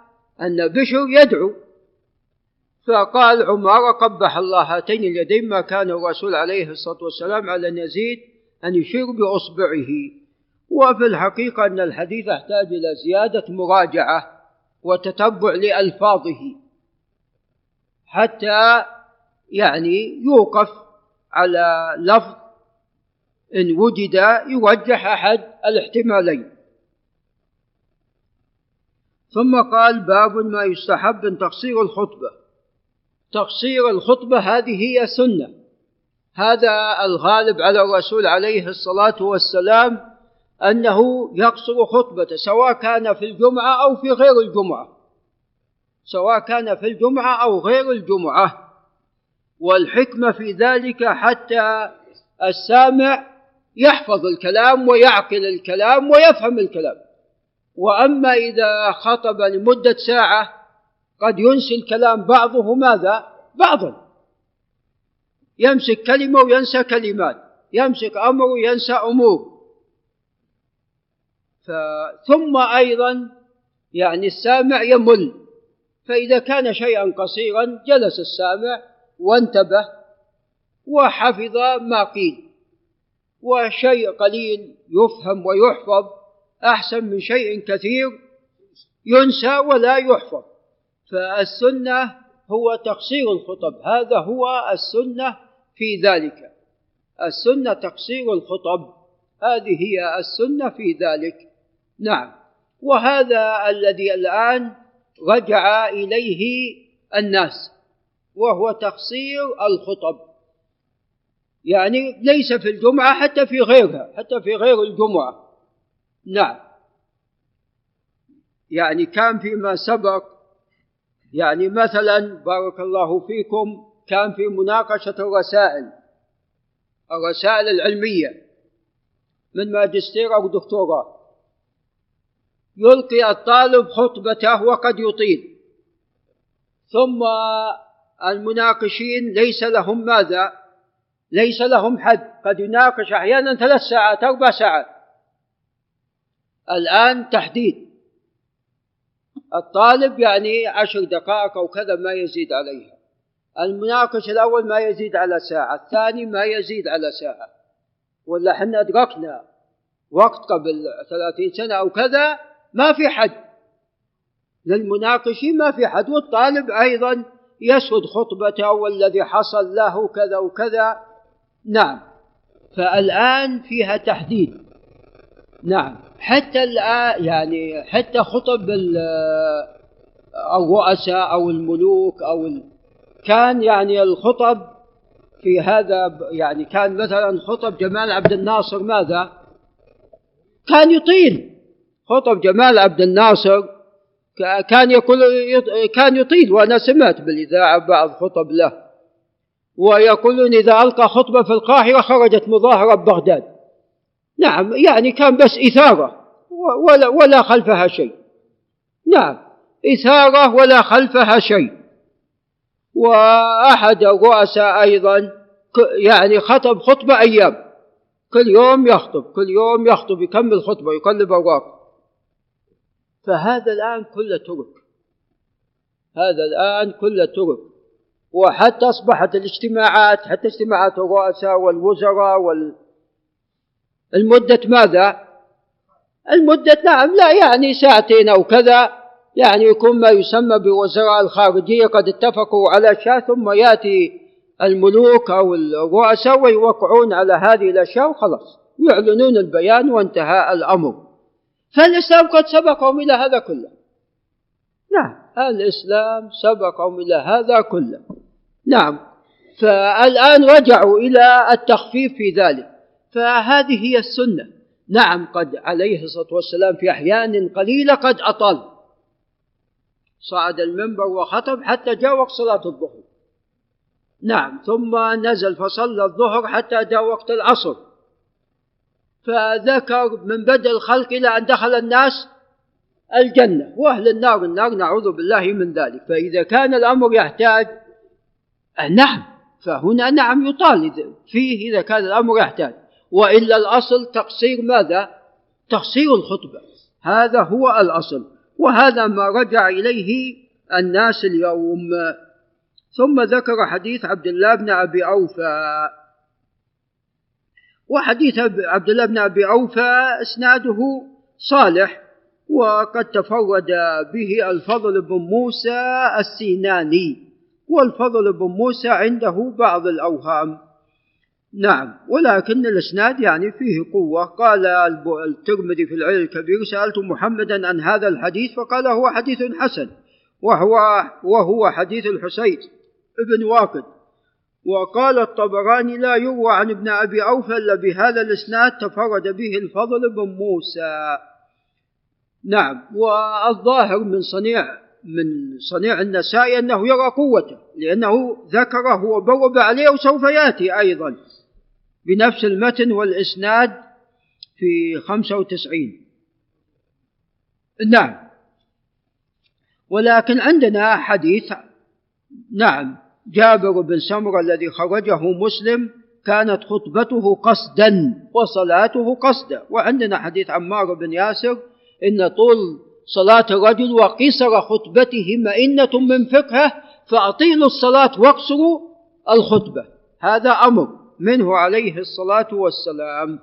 أن بشر يدعو. فقال عمر قبح الله هاتين اليدين ما كان الرسول عليه الصلاة والسلام على أن يزيد أن يشير بإصبعه. وفي الحقيقة أن الحديث يحتاج إلى زيادة مراجعة وتتبع لألفاظه. حتى يعني يوقف على لفظ إن وجد يرجح أحد الاحتمالين. ثم قال باب ما يستحب من تقصير الخطبة. تقصير الخطبة هذه هي سنة. هذا الغالب على الرسول عليه الصلاة والسلام أنه يقصر خطبته سواء كان في الجمعة أو في غير الجمعة. سواء كان في الجمعة أو غير الجمعة. والحكمة في ذلك حتى السامع يحفظ الكلام ويعقل الكلام ويفهم الكلام. وأما إذا خطب لمدة ساعة قد ينسي الكلام بعضه ماذا؟ بعضا. يمسك كلمة وينسى كلمات يمسك أمر وينسى أمور. ثم أيضا يعني السامع يمل. فإذا كان شيئا قصيرا جلس السامع وانتبه وحفظ ما قيل. وشيء قليل يفهم ويحفظ أحسن من شيء كثير ينسى ولا يحفظ. فالسنة هو تقصير الخطب هذا هو السنة في ذلك. السنة تقصير الخطب هذه هي السنة في ذلك. نعم. وهذا الذي الآن رجع إليه الناس وهو تقصير الخطب. يعني ليس في الجمعة حتى في غيرها حتى في غير الجمعة. نعم. يعني كان فيما سبق يعني مثلا بارك الله فيكم كان في مناقشة الرسائل الرسائل العلمية من ماجستير أو دكتوراه. يلقي الطالب خطبته وقد يطيل. ثم المناقشين ليس لهم ماذا؟ ليس لهم حد. قد يناقش أحيانا ثلاث ساعات أربع ساعات. الآن تحديد. الطالب يعني عشر دقائق أو كذا ما يزيد عليها المناقش الأول ما يزيد على ساعة. الثاني ما يزيد على ساعة. ولا إحنا أدركنا وقت قبل ثلاثين سنة أو كذا ما في حد. للمناقشين ما في حد والطالب أيضا يسود خطبته والذي حصل له كذا وكذا. نعم. فالآن فيها تحديد. نعم. حتى الآن يعني حتى خطب الرؤساء أو الملوك أو ال... كان يعني الخطب في هذا يعني كان مثلا خطب جمال عبد الناصر ماذا؟ كان يطيل. خطب جمال عبد الناصر كان يقول كان يطيل وأنا سمعت بالإذاعة بعض خطب له. ويقولون إذا ألقى خطبة في القاهرة خرجت مظاهرة ببغداد. نعم يعني كان بس إثارة ولا, ولا خلفها شيء. نعم إثارة ولا خلفها شيء. وأحد الرؤساء أيضا يعني خطب خطبة أيام. كل يوم يخطب كل يوم يخطب يكمل خطبة يقلب أوراق. فهذا الآن كله ترك هذا الآن كله ترك وحتى أصبحت الاجتماعات حتى اجتماعات الرؤساء والوزراء وال المدة ماذا؟ المدة نعم لا يعني ساعتين أو كذا. يعني يكون ما يسمى بوزراء الخارجية قد اتفقوا على أشياء ثم يأتي الملوك أو الرؤساء ويوقعون على هذه الأشياء وخلاص. يعلنون البيان وانتهى الأمر. فالإسلام قد سبقهم إلى هذا كله؟ نعم الإسلام سبقهم إلى هذا كله؟ نعم فالآن رجعوا إلى التخفيف في ذلك فهذه هي السنة. نعم قد عليه الصلاة والسلام في أحيان قليلة قد أطال. صعد المنبر وخطب حتى جاء وقت صلاة الظهر. نعم ثم نزل فصلى الظهر حتى جاء وقت العصر. فذكر من بدء الخلق إلى أن دخل الناس الجنة وأهل النار النار نعوذ بالله من ذلك. فإذا كان الأمر يحتاج نعم فهنا نعم يطال فيه إذا كان الأمر يحتاج. وإلا الأصل تقصير ماذا؟ تقصير الخطبة. هذا هو الأصل. وهذا ما رجع إليه الناس اليوم. ثم ذكر حديث عبد الله بن أبي أوفى. وحديث عبد الله بن أبي أوفى إسناده صالح وقد تفرد به الفضل بن موسى السيناني والفضل بن موسى عنده بعض الأوهام. نعم ولكن الإسناد يعني فيه قوة. قال الترمذي في العلم الكبير سألت محمدا عن هذا الحديث فقال هو حديث حسن وهو وهو حديث الحسين ابن واقد. وقال الطبراني لا يروى عن ابن أبي أوفى إلا بهذا الإسناد تفرد به الفضل بن موسى. نعم والظاهر من صنيع من صنيع النسائي أنه يرى قوته لأنه ذكره وبوب عليه وسوف يأتي أيضا بنفس المتن والإسناد في خمسة وتسعين. نعم ولكن عندنا حديث نعم جابر بن سمرة الذي خرجه مسلم كانت خطبته قصدا وصلاته قصدا. وعندنا حديث عمار بن ياسر إن طول صلاة الرجل وقصر خطبته مئنة من فقهه فأطيلوا الصلاة واقصروا الخطبة. هذا أمر منه عليه الصلاة والسلام.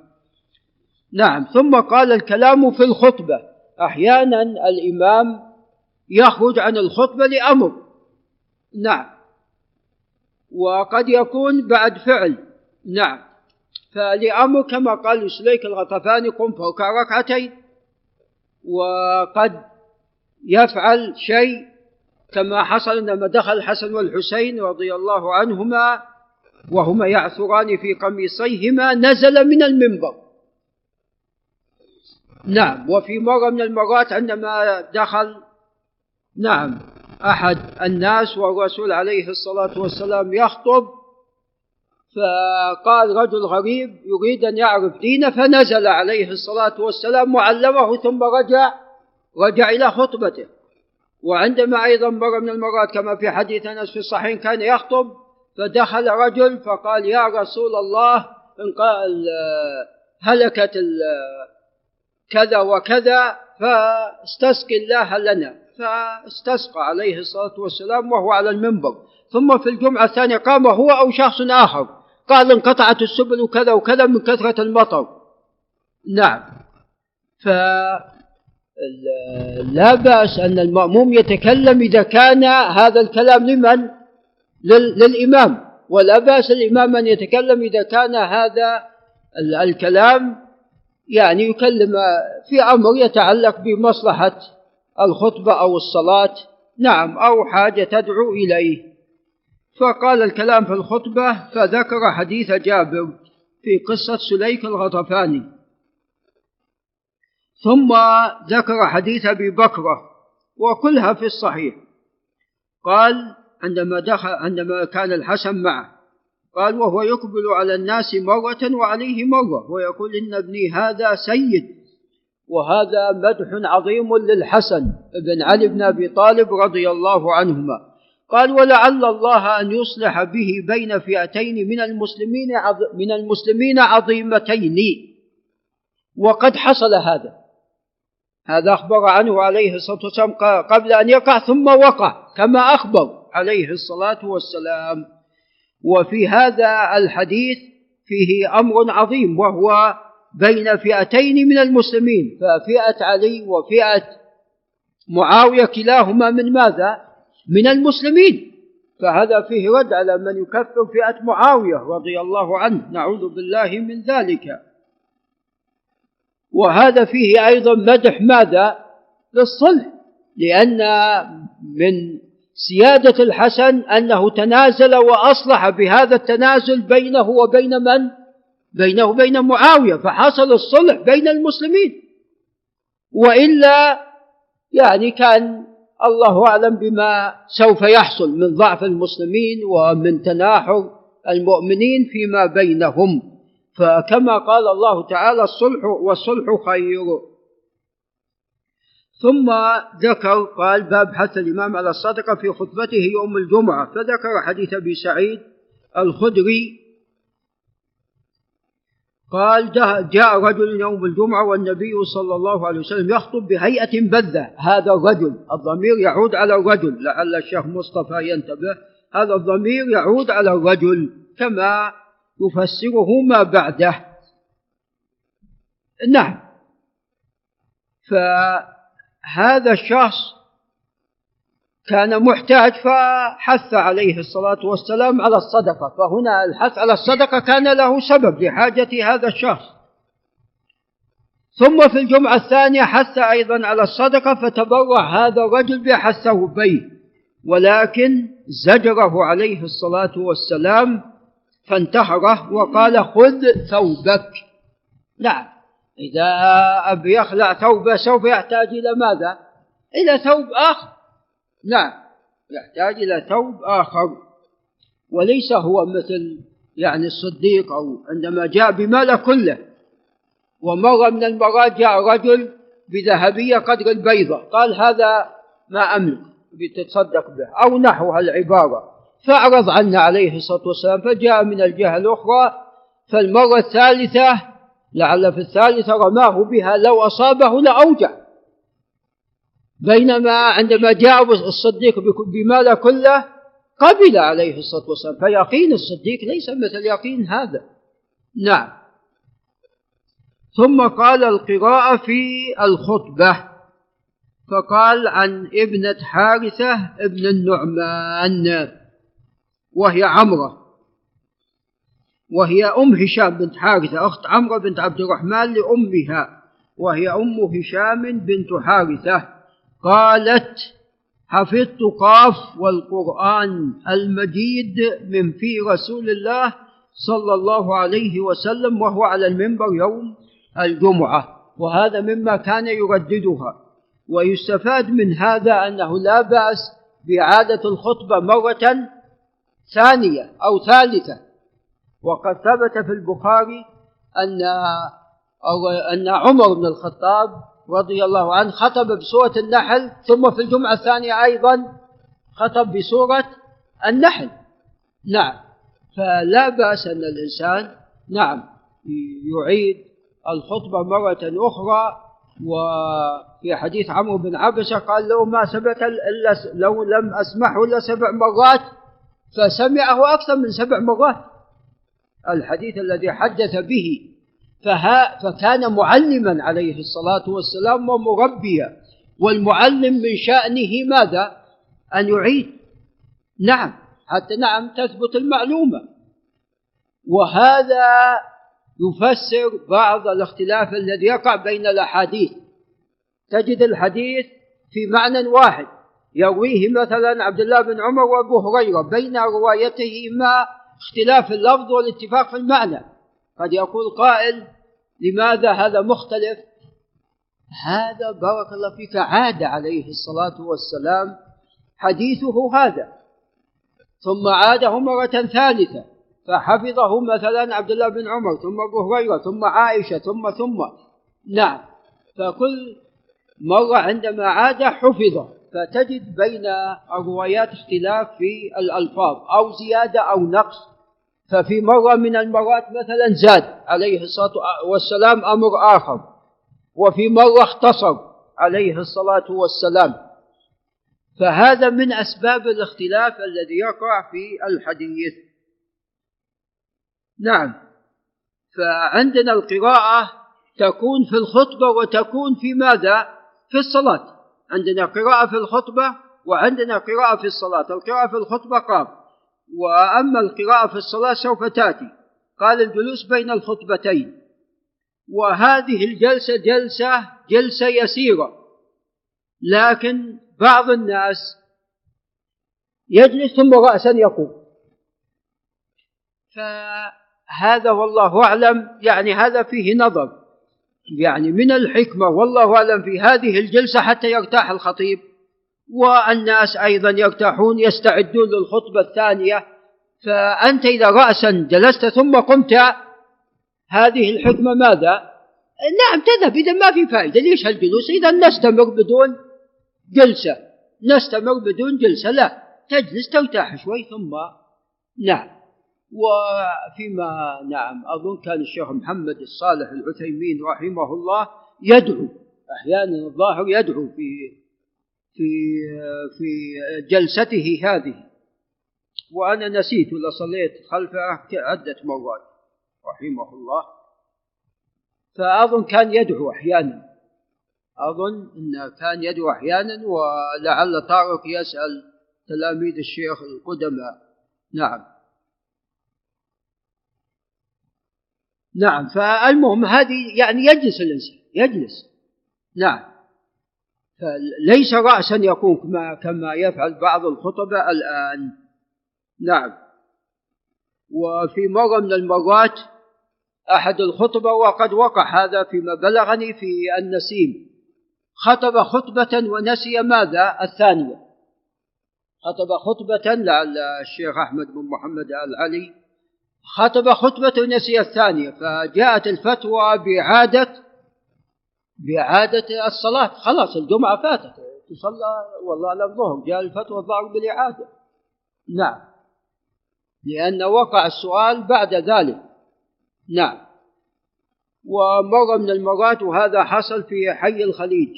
نعم ثم قال الكلام في الخطبة. أحيانا الإمام يخرج عن الخطبة لأمر. نعم وقد يكون بعد فعل. نعم. فلأمر كما قال سليك الغطفاني قم فوق ركعتين. وقد يفعل شيء كما حصل عندما دخل الحسن والحسين رضي الله عنهما وهما يعثران في قميصيهما نزل من المنبر. نعم. وفي مرة من المرات عندما دخل نعم. أحد الناس والرسول عليه الصلاة والسلام يخطب فقال رجل غريب يريد أن يعرف دينه فنزل عليه الصلاة والسلام وعلمه ثم رجع رجع إلى خطبته. وعندما أيضا مرة من المرات كما في حديث أنس في الصحيح كان يخطب فدخل رجل فقال يا رسول الله إن قال هلكت كذا وكذا فاستسقي الله لنا. فاستسقى عليه الصلاة والسلام وهو على المنبر. ثم في الجمعة الثانية قام هو أو شخص آخر. قال انقطعت السبل وكذا وكذا من كثرة المطر. نعم. ف لا بأس أن المأموم يتكلم إذا كان هذا الكلام لمن؟ للإمام. ولا بأس الإمام أن يتكلم إذا كان هذا الكلام يعني يكلم في أمر يتعلق بمصلحة الخطبة أو الصلاة؟ نعم أو حاجة تدعو إليه. فقال الكلام في الخطبة فذكر حديث جابر في قصة سليك الغطفاني. ثم ذكر حديث أبي بكرة وكلها في الصحيح. قال عندما دخل عندما كان الحسن معه قال وهو يقبل على الناس مرة وعليه مرة ويقول إن ابني هذا سيد. وهذا مدح عظيم للحسن بن علي بن أبي طالب رضي الله عنهما. قال ولعل الله أن يصلح به بين فئتين من المسلمين من المسلمين عظيمتين. وقد حصل هذا. هذا أخبر عنه عليه الصلاة والسلام قبل أن يقع ثم وقع كما أخبر عليه الصلاة والسلام. وفي هذا الحديث فيه أمر عظيم وهو بين فئتين من المسلمين ففئة علي وفئة معاوية كلاهما من ماذا؟ من المسلمين فهذا فيه رد على من يكفر فئة معاوية رضي الله عنه نعوذ بالله من ذلك وهذا فيه أيضا مدح ماذا للصلح لأن من سيادة الحسن أنه تنازل وأصلح بهذا التنازل بينه وبين من؟ بينه وبين معاوية فحصل الصلح بين المسلمين. وإلا يعني كان الله أعلم بما سوف يحصل من ضعف المسلمين ومن تناحر المؤمنين فيما بينهم. فكما قال الله تعالى الصلح والصلح خير. ثم ذكر قال باب حث الإمام على الصدقة في خطبته يوم الجمعة فذكر حديث أبي سعيد الخدري قال جاء رجل يوم الجمعة والنبي صلى الله عليه وسلم يخطب بهيئة بذة. هذا الرجل الضمير يعود على الرجل. لعل الشيخ مصطفى ينتبه هذا الضمير يعود على الرجل كما يفسره ما بعده. نعم. فهذا الشخص كان محتاج فحث عليه الصلاة والسلام على الصدقة فهنا الحث على الصدقة كان له سبب لحاجة هذا الشخص. ثم في الجمعة الثانية حث أيضا على الصدقة فتبرع هذا الرجل بحثه به ولكن زجره عليه الصلاة والسلام فانتحره وقال خذ ثوبك. نعم إذا أبي يخلع ثوبه سوف يحتاج إلى ماذا؟ إلى ثوب آخر. نعم يحتاج إلى ثوب آخر. وليس هو مثل يعني الصديق أو عندما جاء بماله كله. ومرة من المرات جاء رجل بذهبية قدر البيضة قال هذا ما أملك بتتصدق به أو نحو العبارة. فأعرض عنا عليه الصلاة والسلام فجاء من الجهة الأخرى. فالمرة الثالثة لعل في الثالثة رماه بها لو أصابه لأوجع. بينما عندما جاء الصديق بماله كله؟ قبل عليه الصلاة والسلام. فيقين الصديق ليس مثل يقين هذا. نعم. ثم قال القراءة في الخطبة. فقال عن ابنة حارثة ابن النعمان وهي عمرة. وهي أم هشام بنت حارثة أخت عمرة بنت عبد الرحمن لأمها وهي أم هشام بنت حارثة. قالت حفظت قاف والقرآن المجيد من في رسول الله صلى الله عليه وسلم وهو على المنبر يوم الجمعة وهذا مما كان يرددها. ويستفاد من هذا أنه لا بأس بإعادة الخطبة مرة ثانية أو ثالثة. وقد ثبت في البخاري أن أن عمر بن الخطاب رضي الله عنه خطب بسورة النحل ثم في الجمعة الثانية أيضا خطب بسورة النحل. نعم. فلا بأس أن الإنسان نعم يعيد الخطبة مرة أخرى وفي حديث عمرو بن عبسة قال لو ما ثبت إلا لو لم أسمعه إلا سبع مرات فسمعه أكثر من سبع مرات. الحديث الذي حدث به فها فكان معلما عليه الصلاة والسلام ومربيا. والمعلم من شأنه ماذا؟ أن يعيد. نعم حتى نعم تثبت المعلومة. وهذا يفسر بعض الاختلاف الذي يقع بين الأحاديث. تجد الحديث في معنى واحد يرويه مثلا عبد الله بن عمر وأبو هريرة بين روايتهما اختلاف اللفظ والاتفاق في المعنى. قد يقول قائل لماذا هذا مختلف؟ هذا بارك الله فيك عاد عليه الصلاة والسلام حديثه هذا. ثم عاده مرة ثالثة فحفظه مثلا عبد الله بن عمر ثم أبو هريرة ثم عائشة ثم ثم. نعم. فكل مرة عندما عاد حفظه. فتجد بين الروايات اختلاف في الألفاظ أو زيادة أو نقص. ففي مرة من المرات مثلا زاد عليه الصلاة والسلام أمر آخر وفي مرة اختصر عليه الصلاة والسلام. فهذا من أسباب الاختلاف الذي يقع في الحديث. نعم. فعندنا القراءة تكون في الخطبة وتكون في ماذا؟ في الصلاة. عندنا قراءة في الخطبة وعندنا قراءة في الصلاة. القراءة في الخطبة قام. وأما القراءة في الصلاة سوف تأتي. قال الجلوس بين الخطبتين. وهذه الجلسة جلسة جلسة يسيرة. لكن بعض الناس يجلس ثم رأسا يقوم. فهذا والله أعلم يعني هذا فيه نظر. يعني من الحكمة والله أعلم في هذه الجلسة حتى يرتاح الخطيب. والناس أيضا يرتاحون يستعدون للخطبة الثانية. فأنت إذا رأسا جلست ثم قمت هذه الحكمة ماذا؟ نعم تذهب إذا ما في فائدة. ليش هالجلوس؟ إذا نستمر بدون جلسة. نستمر بدون جلسة لا. تجلس ترتاح شوي ثم نعم. وفيما نعم أظن كان الشيخ محمد الصالح العثيمين رحمه الله يدعو أحيانا الظاهر يدعو في في في جلسته هذه. وأنا نسيت ولا صليت خلفه عدة مرات رحمه الله. فأظن كان يدعو أحيانا. أظن أنه كان يدعو أحيانا ولعل طارق يسأل تلاميذ الشيخ القدماء. نعم. نعم فالمهم هذه يعني يجلس الإنسان يجلس. نعم. فليس رأسا يكون كما كما يفعل بعض الخطباء الآن. نعم. وفي مرة من المرات أحد الخطبة وقد وقع هذا فيما بلغني في النسيم. خطب خطبة ونسي ماذا؟ الثانية. خطب خطبة لعل الشيخ أحمد بن محمد العلي. خطب خطبة ونسي الثانية فجاءت الفتوى بإعادة بإعادة الصلاة. خلاص الجمعة فاتت. تصلى والله أعلم الظهر جاء الفتوى الظاهر بالإعادة. نعم. لأن وقع السؤال بعد ذلك. نعم. ومرة من المرات وهذا حصل في حي الخليج.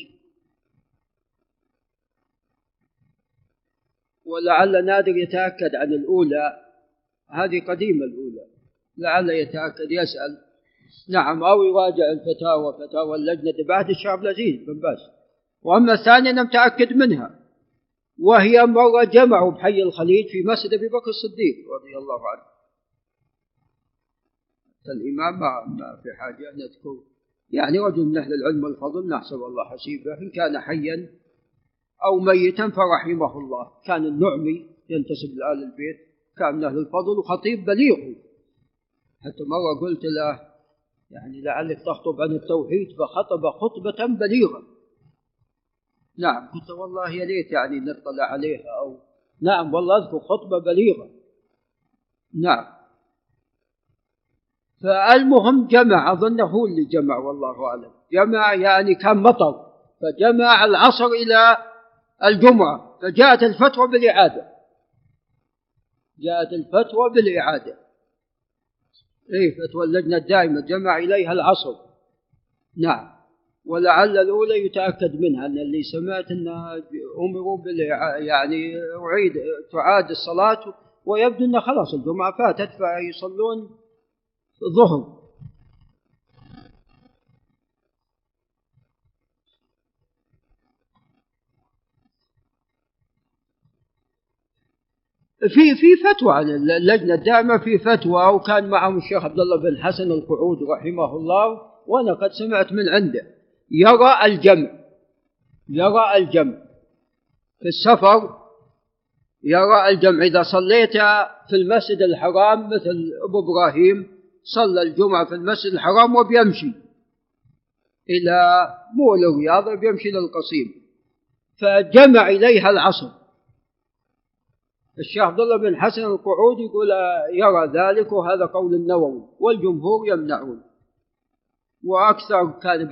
ولعل نادر يتأكد عن الأولى. هذه قديمة الأولى. لعل يتأكد يسأل. نعم أو يراجع الفتاوى فتاوى اللجنة بعد الشعب العزيز بن باز وأما الثانية أنا متأكد منها وهي مرة جمعوا بحي الخليج في مسجد أبي بكر الصديق رضي الله عنه. الإمام ما, في حاجة أن نذكر يعني رجل من أهل العلم والفضل نحسب الله حسيبه إن كان حيا أو ميتا فرحمه الله. كان النعمي ينتسب لآل البيت كان من أهل الفضل وخطيب بليغ حتى مرة قلت له يعني لعلك تخطب عن التوحيد فخطب خطبة بليغة. نعم قلت والله يا ليت يعني نطلع عليها أو نعم والله أذكر خطبة بليغة. نعم. فالمهم جمع أظنه هو اللي جمع والله أعلم. جمع يعني كان مطر فجمع العصر إلى الجمعة فجاءت الفتوى بالإعادة. جاءت الفتوى بالإعادة. إيه فتوى اللجنة الدائمة جمع إليها العصر. نعم. ولعل الأولى يتأكد منها أن اللي سمعت أمروا بال يعني أعيد تعاد الصلاة ويبدو أن خلاص الجمعة فاتت فيصلون الظهر في في فتوى. اللجنة الدائمة في فتوى وكان معهم الشيخ عبد الله بن حسن القعود رحمه الله وأنا قد سمعت من عنده. يرى الجمع يرى الجمع. في السفر يرى الجمع. إذا صليت في المسجد الحرام مثل أبو إبراهيم صلى الجمعة في المسجد الحرام وبيمشي إلى مو الرياض بيمشي للقصيم. فجمع إليها العصر. الشيخ عبد الله بن حسن القعود يقول يرى ذلك وهذا قول النووي والجمهور يمنعون. وأكثر كان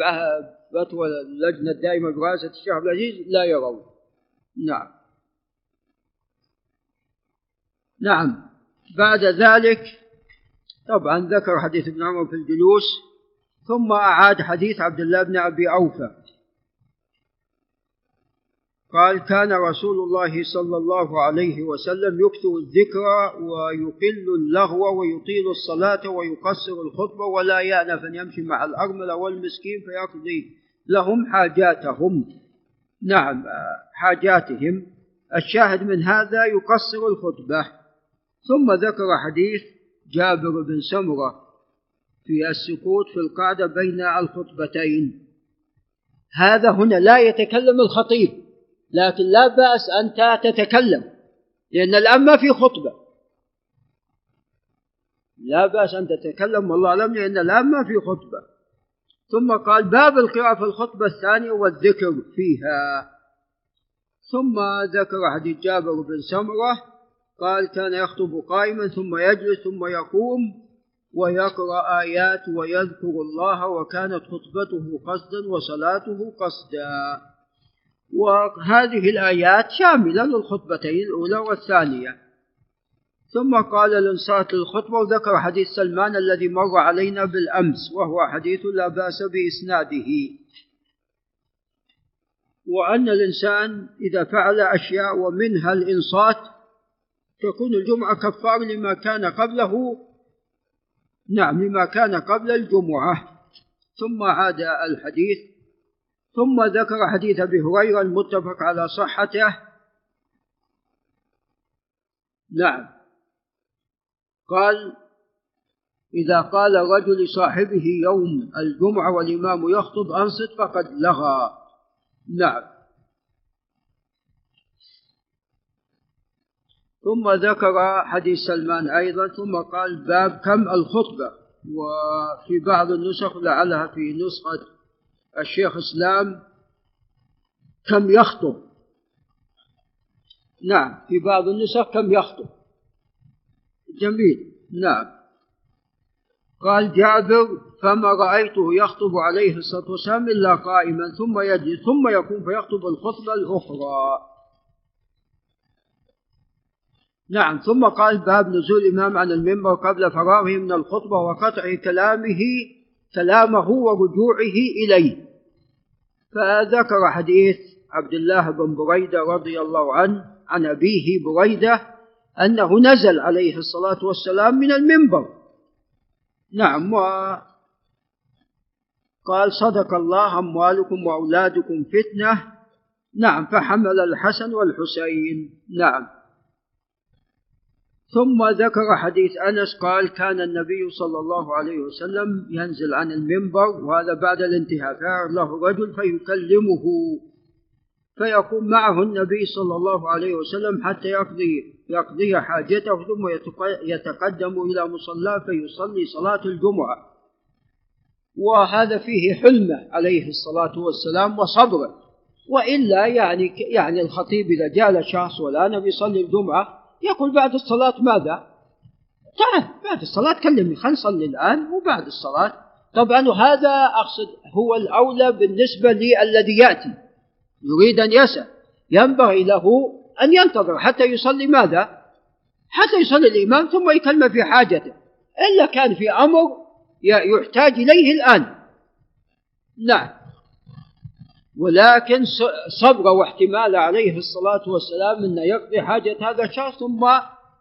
فتوى اللجنة الدائمة برئاسة الشيخ عبد العزيز لا يرون. نعم. نعم. بعد ذلك طبعا ذكر حديث ابن عمر في الجلوس ثم أعاد حديث عبد الله بن أبي أوفى. قال كان رسول الله صلى الله عليه وسلم يكثر الذكر ويقل اللغو ويطيل الصلاة ويقصر الخطبة ولا يأنف أن يمشي مع الأرملة والمسكين فيقضي لهم حاجاتهم. نعم حاجاتهم. الشاهد من هذا يقصر الخطبة. ثم ذكر حديث جابر بن سمرة في السكوت في القعدة بين الخطبتين. هذا هنا لا يتكلم الخطيب. لكن لا بأس أنت تتكلم لأن الآن ما في خطبة. لا بأس أن تتكلم والله أعلم لأن الآن ما في خطبة. ثم قال باب القراءة في الخطبة الثانية والذكر فيها. ثم ذكر حديث جابر بن سمرة قال كان يخطب قائما ثم يجلس ثم يقوم ويقرأ آيات ويذكر الله وكانت خطبته قصدا وصلاته قصدا. وهذه الآيات شاملة للخطبتين الأولى والثانية. ثم قال الانصات للخطبة وذكر حديث سلمان الذي مر علينا بالأمس وهو حديث لا بأس بإسناده. وأن الإنسان إذا فعل أشياء ومنها الإنصات تكون الجمعة كفار لما كان قبله. نعم لما كان قبل الجمعة. ثم عاد الحديث ثم ذكر حديث أبي هريرة المتفق على صحته. نعم. قال إذا قال رجل لصاحبه يوم الجمعة والإمام يخطب أنصت فقد لغى. نعم. ثم ذكر حديث سلمان أيضا ثم قال باب كم الخطبة. وفي بعض النسخ لعلها في نسخة الشيخ إسلام كم يخطب. نعم في بعض النسخ كم يخطب. جميل نعم. قال جابر فما رأيته يخطب عليه الصلاة والسلام إلا قائما ثم يجلس ثم يقوم فيخطب الخطبة الأخرى. نعم ثم قال باب نزول الإمام عن المنبر قبل فراغه من الخطبة وقطع كلامه كلامه ورجوعه إليه. فذكر حديث عبد الله بن بريدة رضي الله عنه عن أبيه بريدة أنه نزل عليه الصلاة والسلام من المنبر. نعم وقال صدق الله أموالكم وأولادكم فتنة. نعم فحمل الحسن والحسين. نعم. ثم ذكر حديث أنس قال كان النبي صلى الله عليه وسلم ينزل عن المنبر وهذا بعد الانتهاء. فيعرض له رجل فيكلمه فيقوم معه النبي صلى الله عليه وسلم حتى يقضي يقضي حاجته ثم يتقدم إلى مصلاه فيصلي صلاة الجمعة. وهذا فيه حلمه عليه الصلاة والسلام وصبره. وإلا يعني يعني الخطيب إذا جاء شخص والان بيصلي الجمعة يقول بعد الصلاة ماذا؟ تعال بعد الصلاة كلمني خلينا نصلي الآن وبعد الصلاة. طبعا هذا أقصد هو الأولى بالنسبة للذي يأتي. يريد أن يسأل. ينبغي له أن ينتظر حتى يصلي ماذا؟ حتى يصلي الإمام ثم يكلم في حاجته. إلا كان في أمر يحتاج إليه الآن. نعم. ولكن صبر واحتمال عليه الصلاة والسلام أن يقضي حاجة هذا الشخص ثم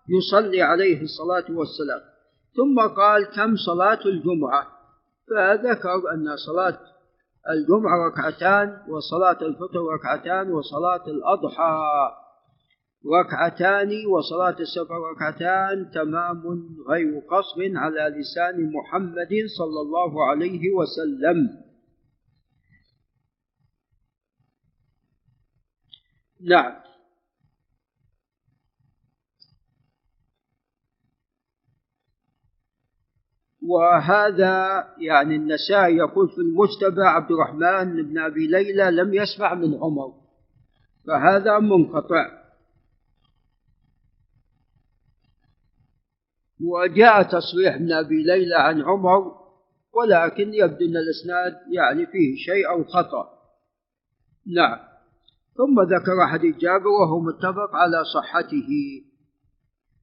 يصلي عليه الصلاة والسلام. ثم قال كم صلاة الجمعة. فذكر أن صلاة الجمعة ركعتان وصلاة الفطر ركعتان وصلاة الأضحى ركعتان وصلاة السفر ركعتان تمام غير قصر على لسان محمد صلى الله عليه وسلم. نعم. وهذا يعني النسائي يقول في المجتبى عبد الرحمن بن أبي ليلى لم يسمع من عمر فهذا منقطع. وجاء تصريح ابن أبي ليلى عن عمر ولكن يبدو أن الإسناد يعني فيه شيء أو خطأ. نعم. ثم ذكر حديث جابر وهو متفق على صحته.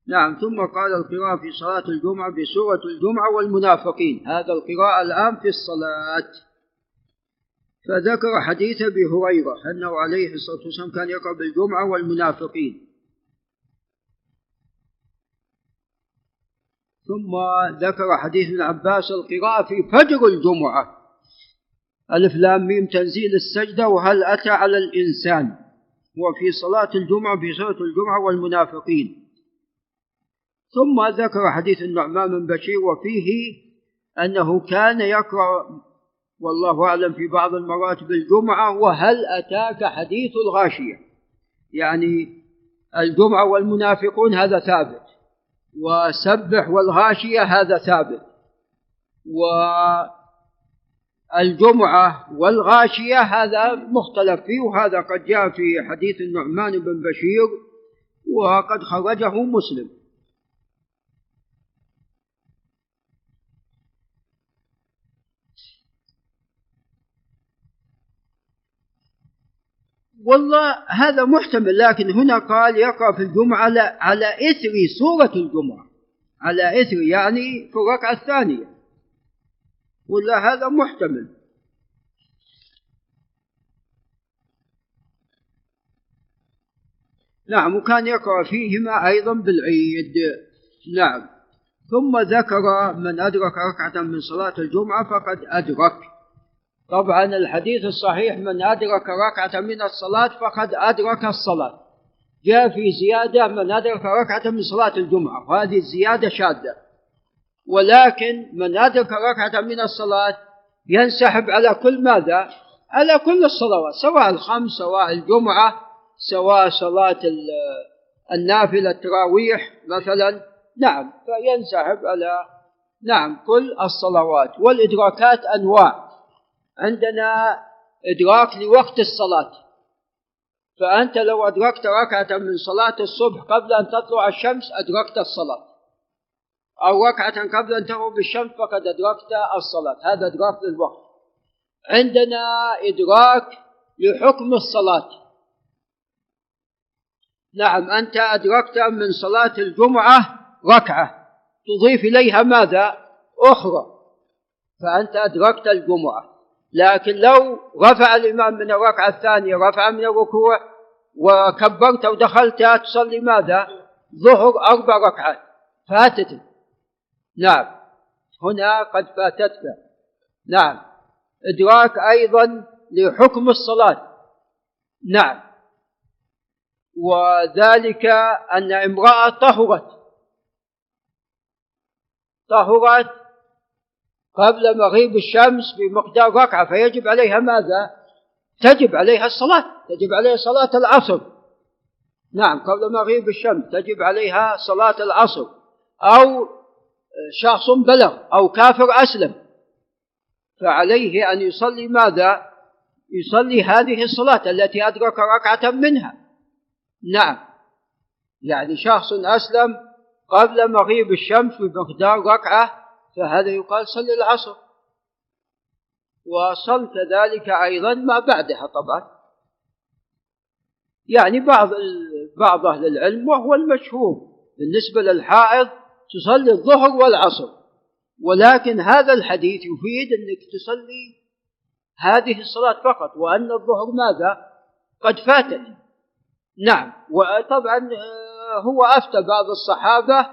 نعم ثم قال القراءة في صلاة الجمعة بسورة الجمعة والمنافقين. هذا القراءة الآن في الصلاة. فذكر حديث أبي هريرة أنه عليه الصلاة والسلام كان يقرأ بالجمعة والمنافقين. ثم ذكر حديث ابن عباس القراءة في فجر الجمعة. ألف لام ميم تنزيل السجدة وهل أتى على الإنسان؟ وفي صلاة الجمعة في سورة الجمعة والمنافقين. ثم ذكر حديث النعمان بن بشير وفيه أنه كان يقرأ والله أعلم في بعض المرات بالجمعة وهل أتاك حديث الغاشية؟ يعني الجمعة والمنافقون هذا ثابت. وسبح والغاشية هذا ثابت. والجمعة والغاشية هذا مختلف فيه وهذا قد جاء في حديث النعمان بن بشير وقد خرجه مسلم. والله هذا محتمل لكن هنا قال يقرأ في الجمعة على إثر سورة الجمعة. على إثر يعني في الركعة الثانية. ولا هذا محتمل. نعم وكان يقرأ فيهما أيضا بالعيد. نعم. ثم ذكر من أدرك ركعة من صلاة الجمعة فقد أدرك. طبعا الحديث الصحيح من أدرك ركعة من الصلاة فقد أدرك الصلاة. جاء في زيادة من أدرك ركعة من صلاة الجمعة وهذه الزيادة شاذة ولكن من أدرك ركعة من الصلاة ينسحب على كل ماذا؟ على كل الصلوات سواء الخمس سواء الجمعة سواء صلاة النافلة التراويح مثلا. نعم فينسحب على نعم كل الصلوات. والإدراكات أنواع. عندنا إدراك لوقت الصلاة. فأنت لو أدركت ركعة من صلاة الصبح قبل أن تطلع الشمس أدركت الصلاة. أو ركعة قبل أن تغرب الشمس فقد أدركت الصلاة. هذا إدراك للوقت. عندنا إدراك لحكم الصلاة. نعم أنت أدركت من صلاة الجمعة ركعة. تضيف إليها ماذا؟ أخرى. فأنت أدركت الجمعة. لكن لو رفع الإمام من الركعة الثانية رفع من الركوع وكبرت ودخلت تصلي ماذا؟ ظهر أربع ركعات. فاتتك. نعم. هنا قد فاتتك. نعم. إدراك أيضا لحكم الصلاة. نعم. وذلك أن امرأة طهرت. طهرت قبل مغيب الشمس بمقدار ركعة فيجب عليها ماذا؟ تجب عليها الصلاة. تجب عليها صلاة العصر. نعم قبل مغيب الشمس تجب عليها صلاة العصر. أو شخص بلغ أو كافر أسلم فعليه أن يصلي ماذا؟ يصلي هذه الصلاة التي أدرك ركعة منها. نعم. يعني شخص أسلم قبل مغيب الشمس بمقدار ركعة فهذا يقال صل العصر. وصل كذلك أيضا ما بعدها طبعا. يعني بعض بعض أهل العلم وهو المشهور بالنسبة للحائض تصلي الظهر والعصر. ولكن هذا الحديث يفيد أنك تصلي هذه الصلاة فقط وأن الظهر ماذا؟ قد فاتت نعم. وطبعا آه، هو أفتى بعض الصحابة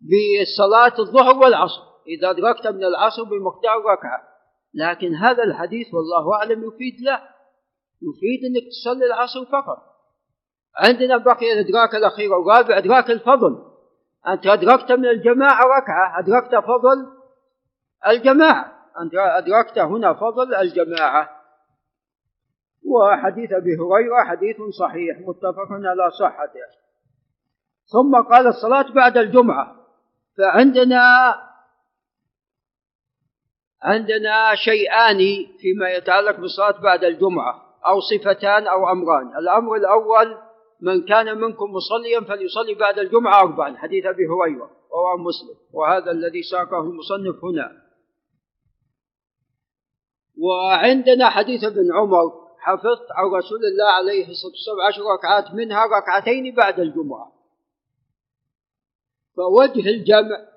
بصلاة الظهر والعصر. إذا أدركت من العصر بمقدار ركعة لكن هذا الحديث والله أعلم يفيد لا. يفيد أنك تصلي العصر فقط. عندنا بقي الإدراك الأخير الرابع إدراك الفضل. أنت أدركت من الجماعة ركعة أدركت فضل الجماعة. أنت أدركت هنا فضل الجماعة. وحديث أبي هريرة حديث صحيح متفق على صحته. ثم قال الصلاة بعد الجمعة. فعندنا عندنا شيئان فيما يتعلق بالصلاة بعد الجمعة أو صفتان أو أمران. الأمر الأول من كان منكم مصليا فليصلي بعد الجمعة أربعا حديث أبي هريرة رواه مسلم. وهذا الذي ساقه المصنف هنا. وعندنا حديث ابن عمر حفظت عن رسول الله عليه الصلاة والسلام عشر ركعات منها ركعتين بعد الجمعة. فوجه الجمع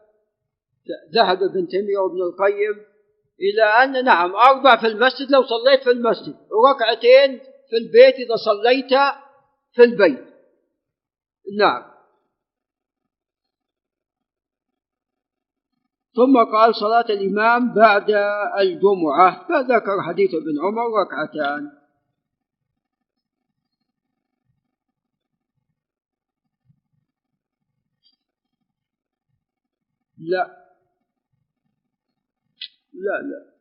ذهب ابن تيمية وابن القيم إلى أن نعم أربع في المسجد لو صليت في المسجد وركعتين في البيت إذا صليت في البيت. نعم. ثم قال صلاة الإمام بعد الجمعة فذكر حديث ابن عمر ركعتان. لا. لا لا.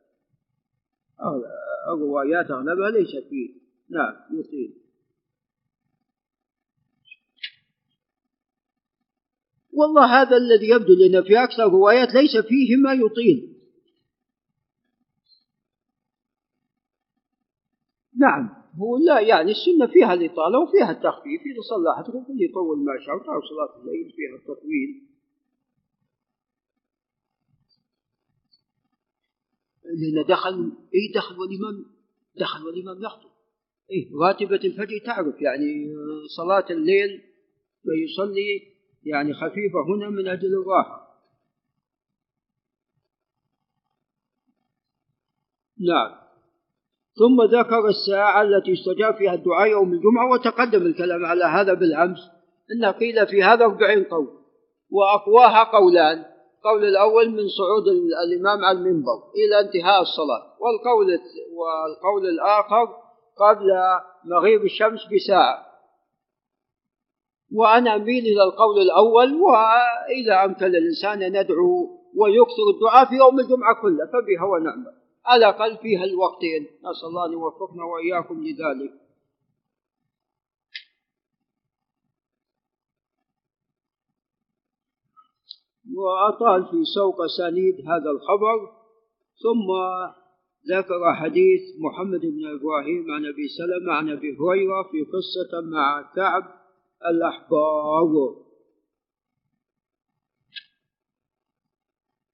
الروايات أغلبها ليست فيه. نعم يطيل. والله هذا الذي يبدو لنا في أكثر الروايات ليس فيه ما يطيل. نعم هو لا يعني السنة فيها الإطالة وفيها التخفيف إذا صلى أحدكم فليطول ما شاء أو صلاة الليل فيها التطويل. لأن دخل أي دخل والإمام دخل والإمام يخطب. إيه راتبة الفجر تعرف يعني صلاة الليل فيصلي يعني خفيفة هنا من أجل الراحة. نعم. ثم ذكر الساعة التي يستجاب فيها الدعاء يوم الجمعة وتقدم الكلام على هذا بالأمس إن قيل في هذا أربعين قول وأقواها قولان القول الأول من صعود الإمام على المنبر إلى انتهاء الصلاة والقول والقول الآخر قبل مغيب الشمس بساعة. وأنا أميل إلى القول الأول وإذا أمكن الإنسان أن يدعو ويكثر الدعاء في يوم الجمعة كله فبها ونعمة على الأقل فيها الوقتين نسأل الله أن يوفقنا وإياكم لذلك. وأطال في سوق أسانيد هذا الخبر ثم ذكر حديث محمد بن إبراهيم عن أبي سلمة عن أبي هريرة في قصة مع كعب الأحبار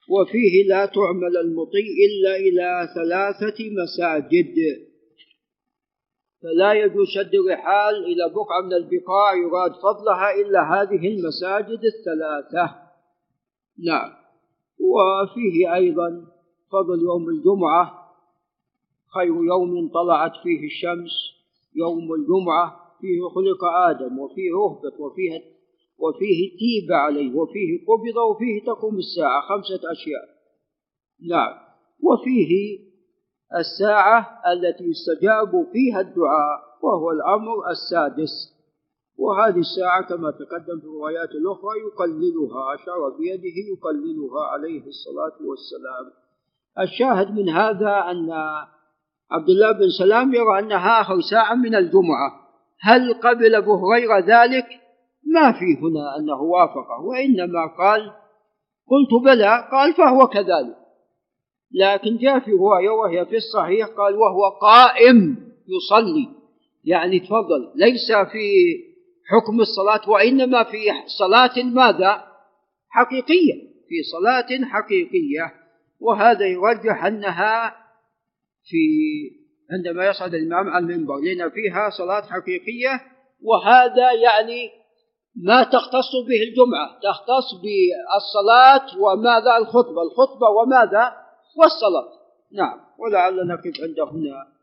وفيه لا تعمل المطي إلا إلى ثلاثة مساجد. فلا يجوز شد الرحال إلى بقعة من البقاع يراد فضلها إلا هذه المساجد الثلاثة. نعم. وفيه أيضا فضل يوم الجمعة خير يوم طلعت فيه الشمس يوم الجمعة فيه خلق آدم وفيه أهبط وفيه وفيه تيب عليه وفيه قبض وفيه تقوم الساعة خمسة أشياء. نعم. وفيه الساعة التي يستجاب فيها الدعاء وهو الأمر السادس. وهذه الساعة كما تقدم في الروايات الأخرى يقللها أشار بيده يقللها عليه الصلاة والسلام. الشاهد من هذا أن عبد الله بن سلام يرى أنها آخر ساعة من الجمعة. هل قبل أبو هريرة ذلك؟ ما في هنا أنه وافقه وإنما قال قلت بلى قال فهو كذلك. لكن جاء في رواية وهي في الصحيح قال وهو قائم يصلي. يعني تفضل ليس في حكم الصلاة وإنما في صلاة ماذا؟ حقيقية في صلاة حقيقية. وهذا يرجح أنها في عندما يصعد الإمام على المنبر لأن فيها صلاة حقيقية وهذا يعني ما تختص به الجمعة تختص بالصلاة وماذا الخطبة الخطبة وماذا والصلاة. نعم ولعلنا نقف عند هنا.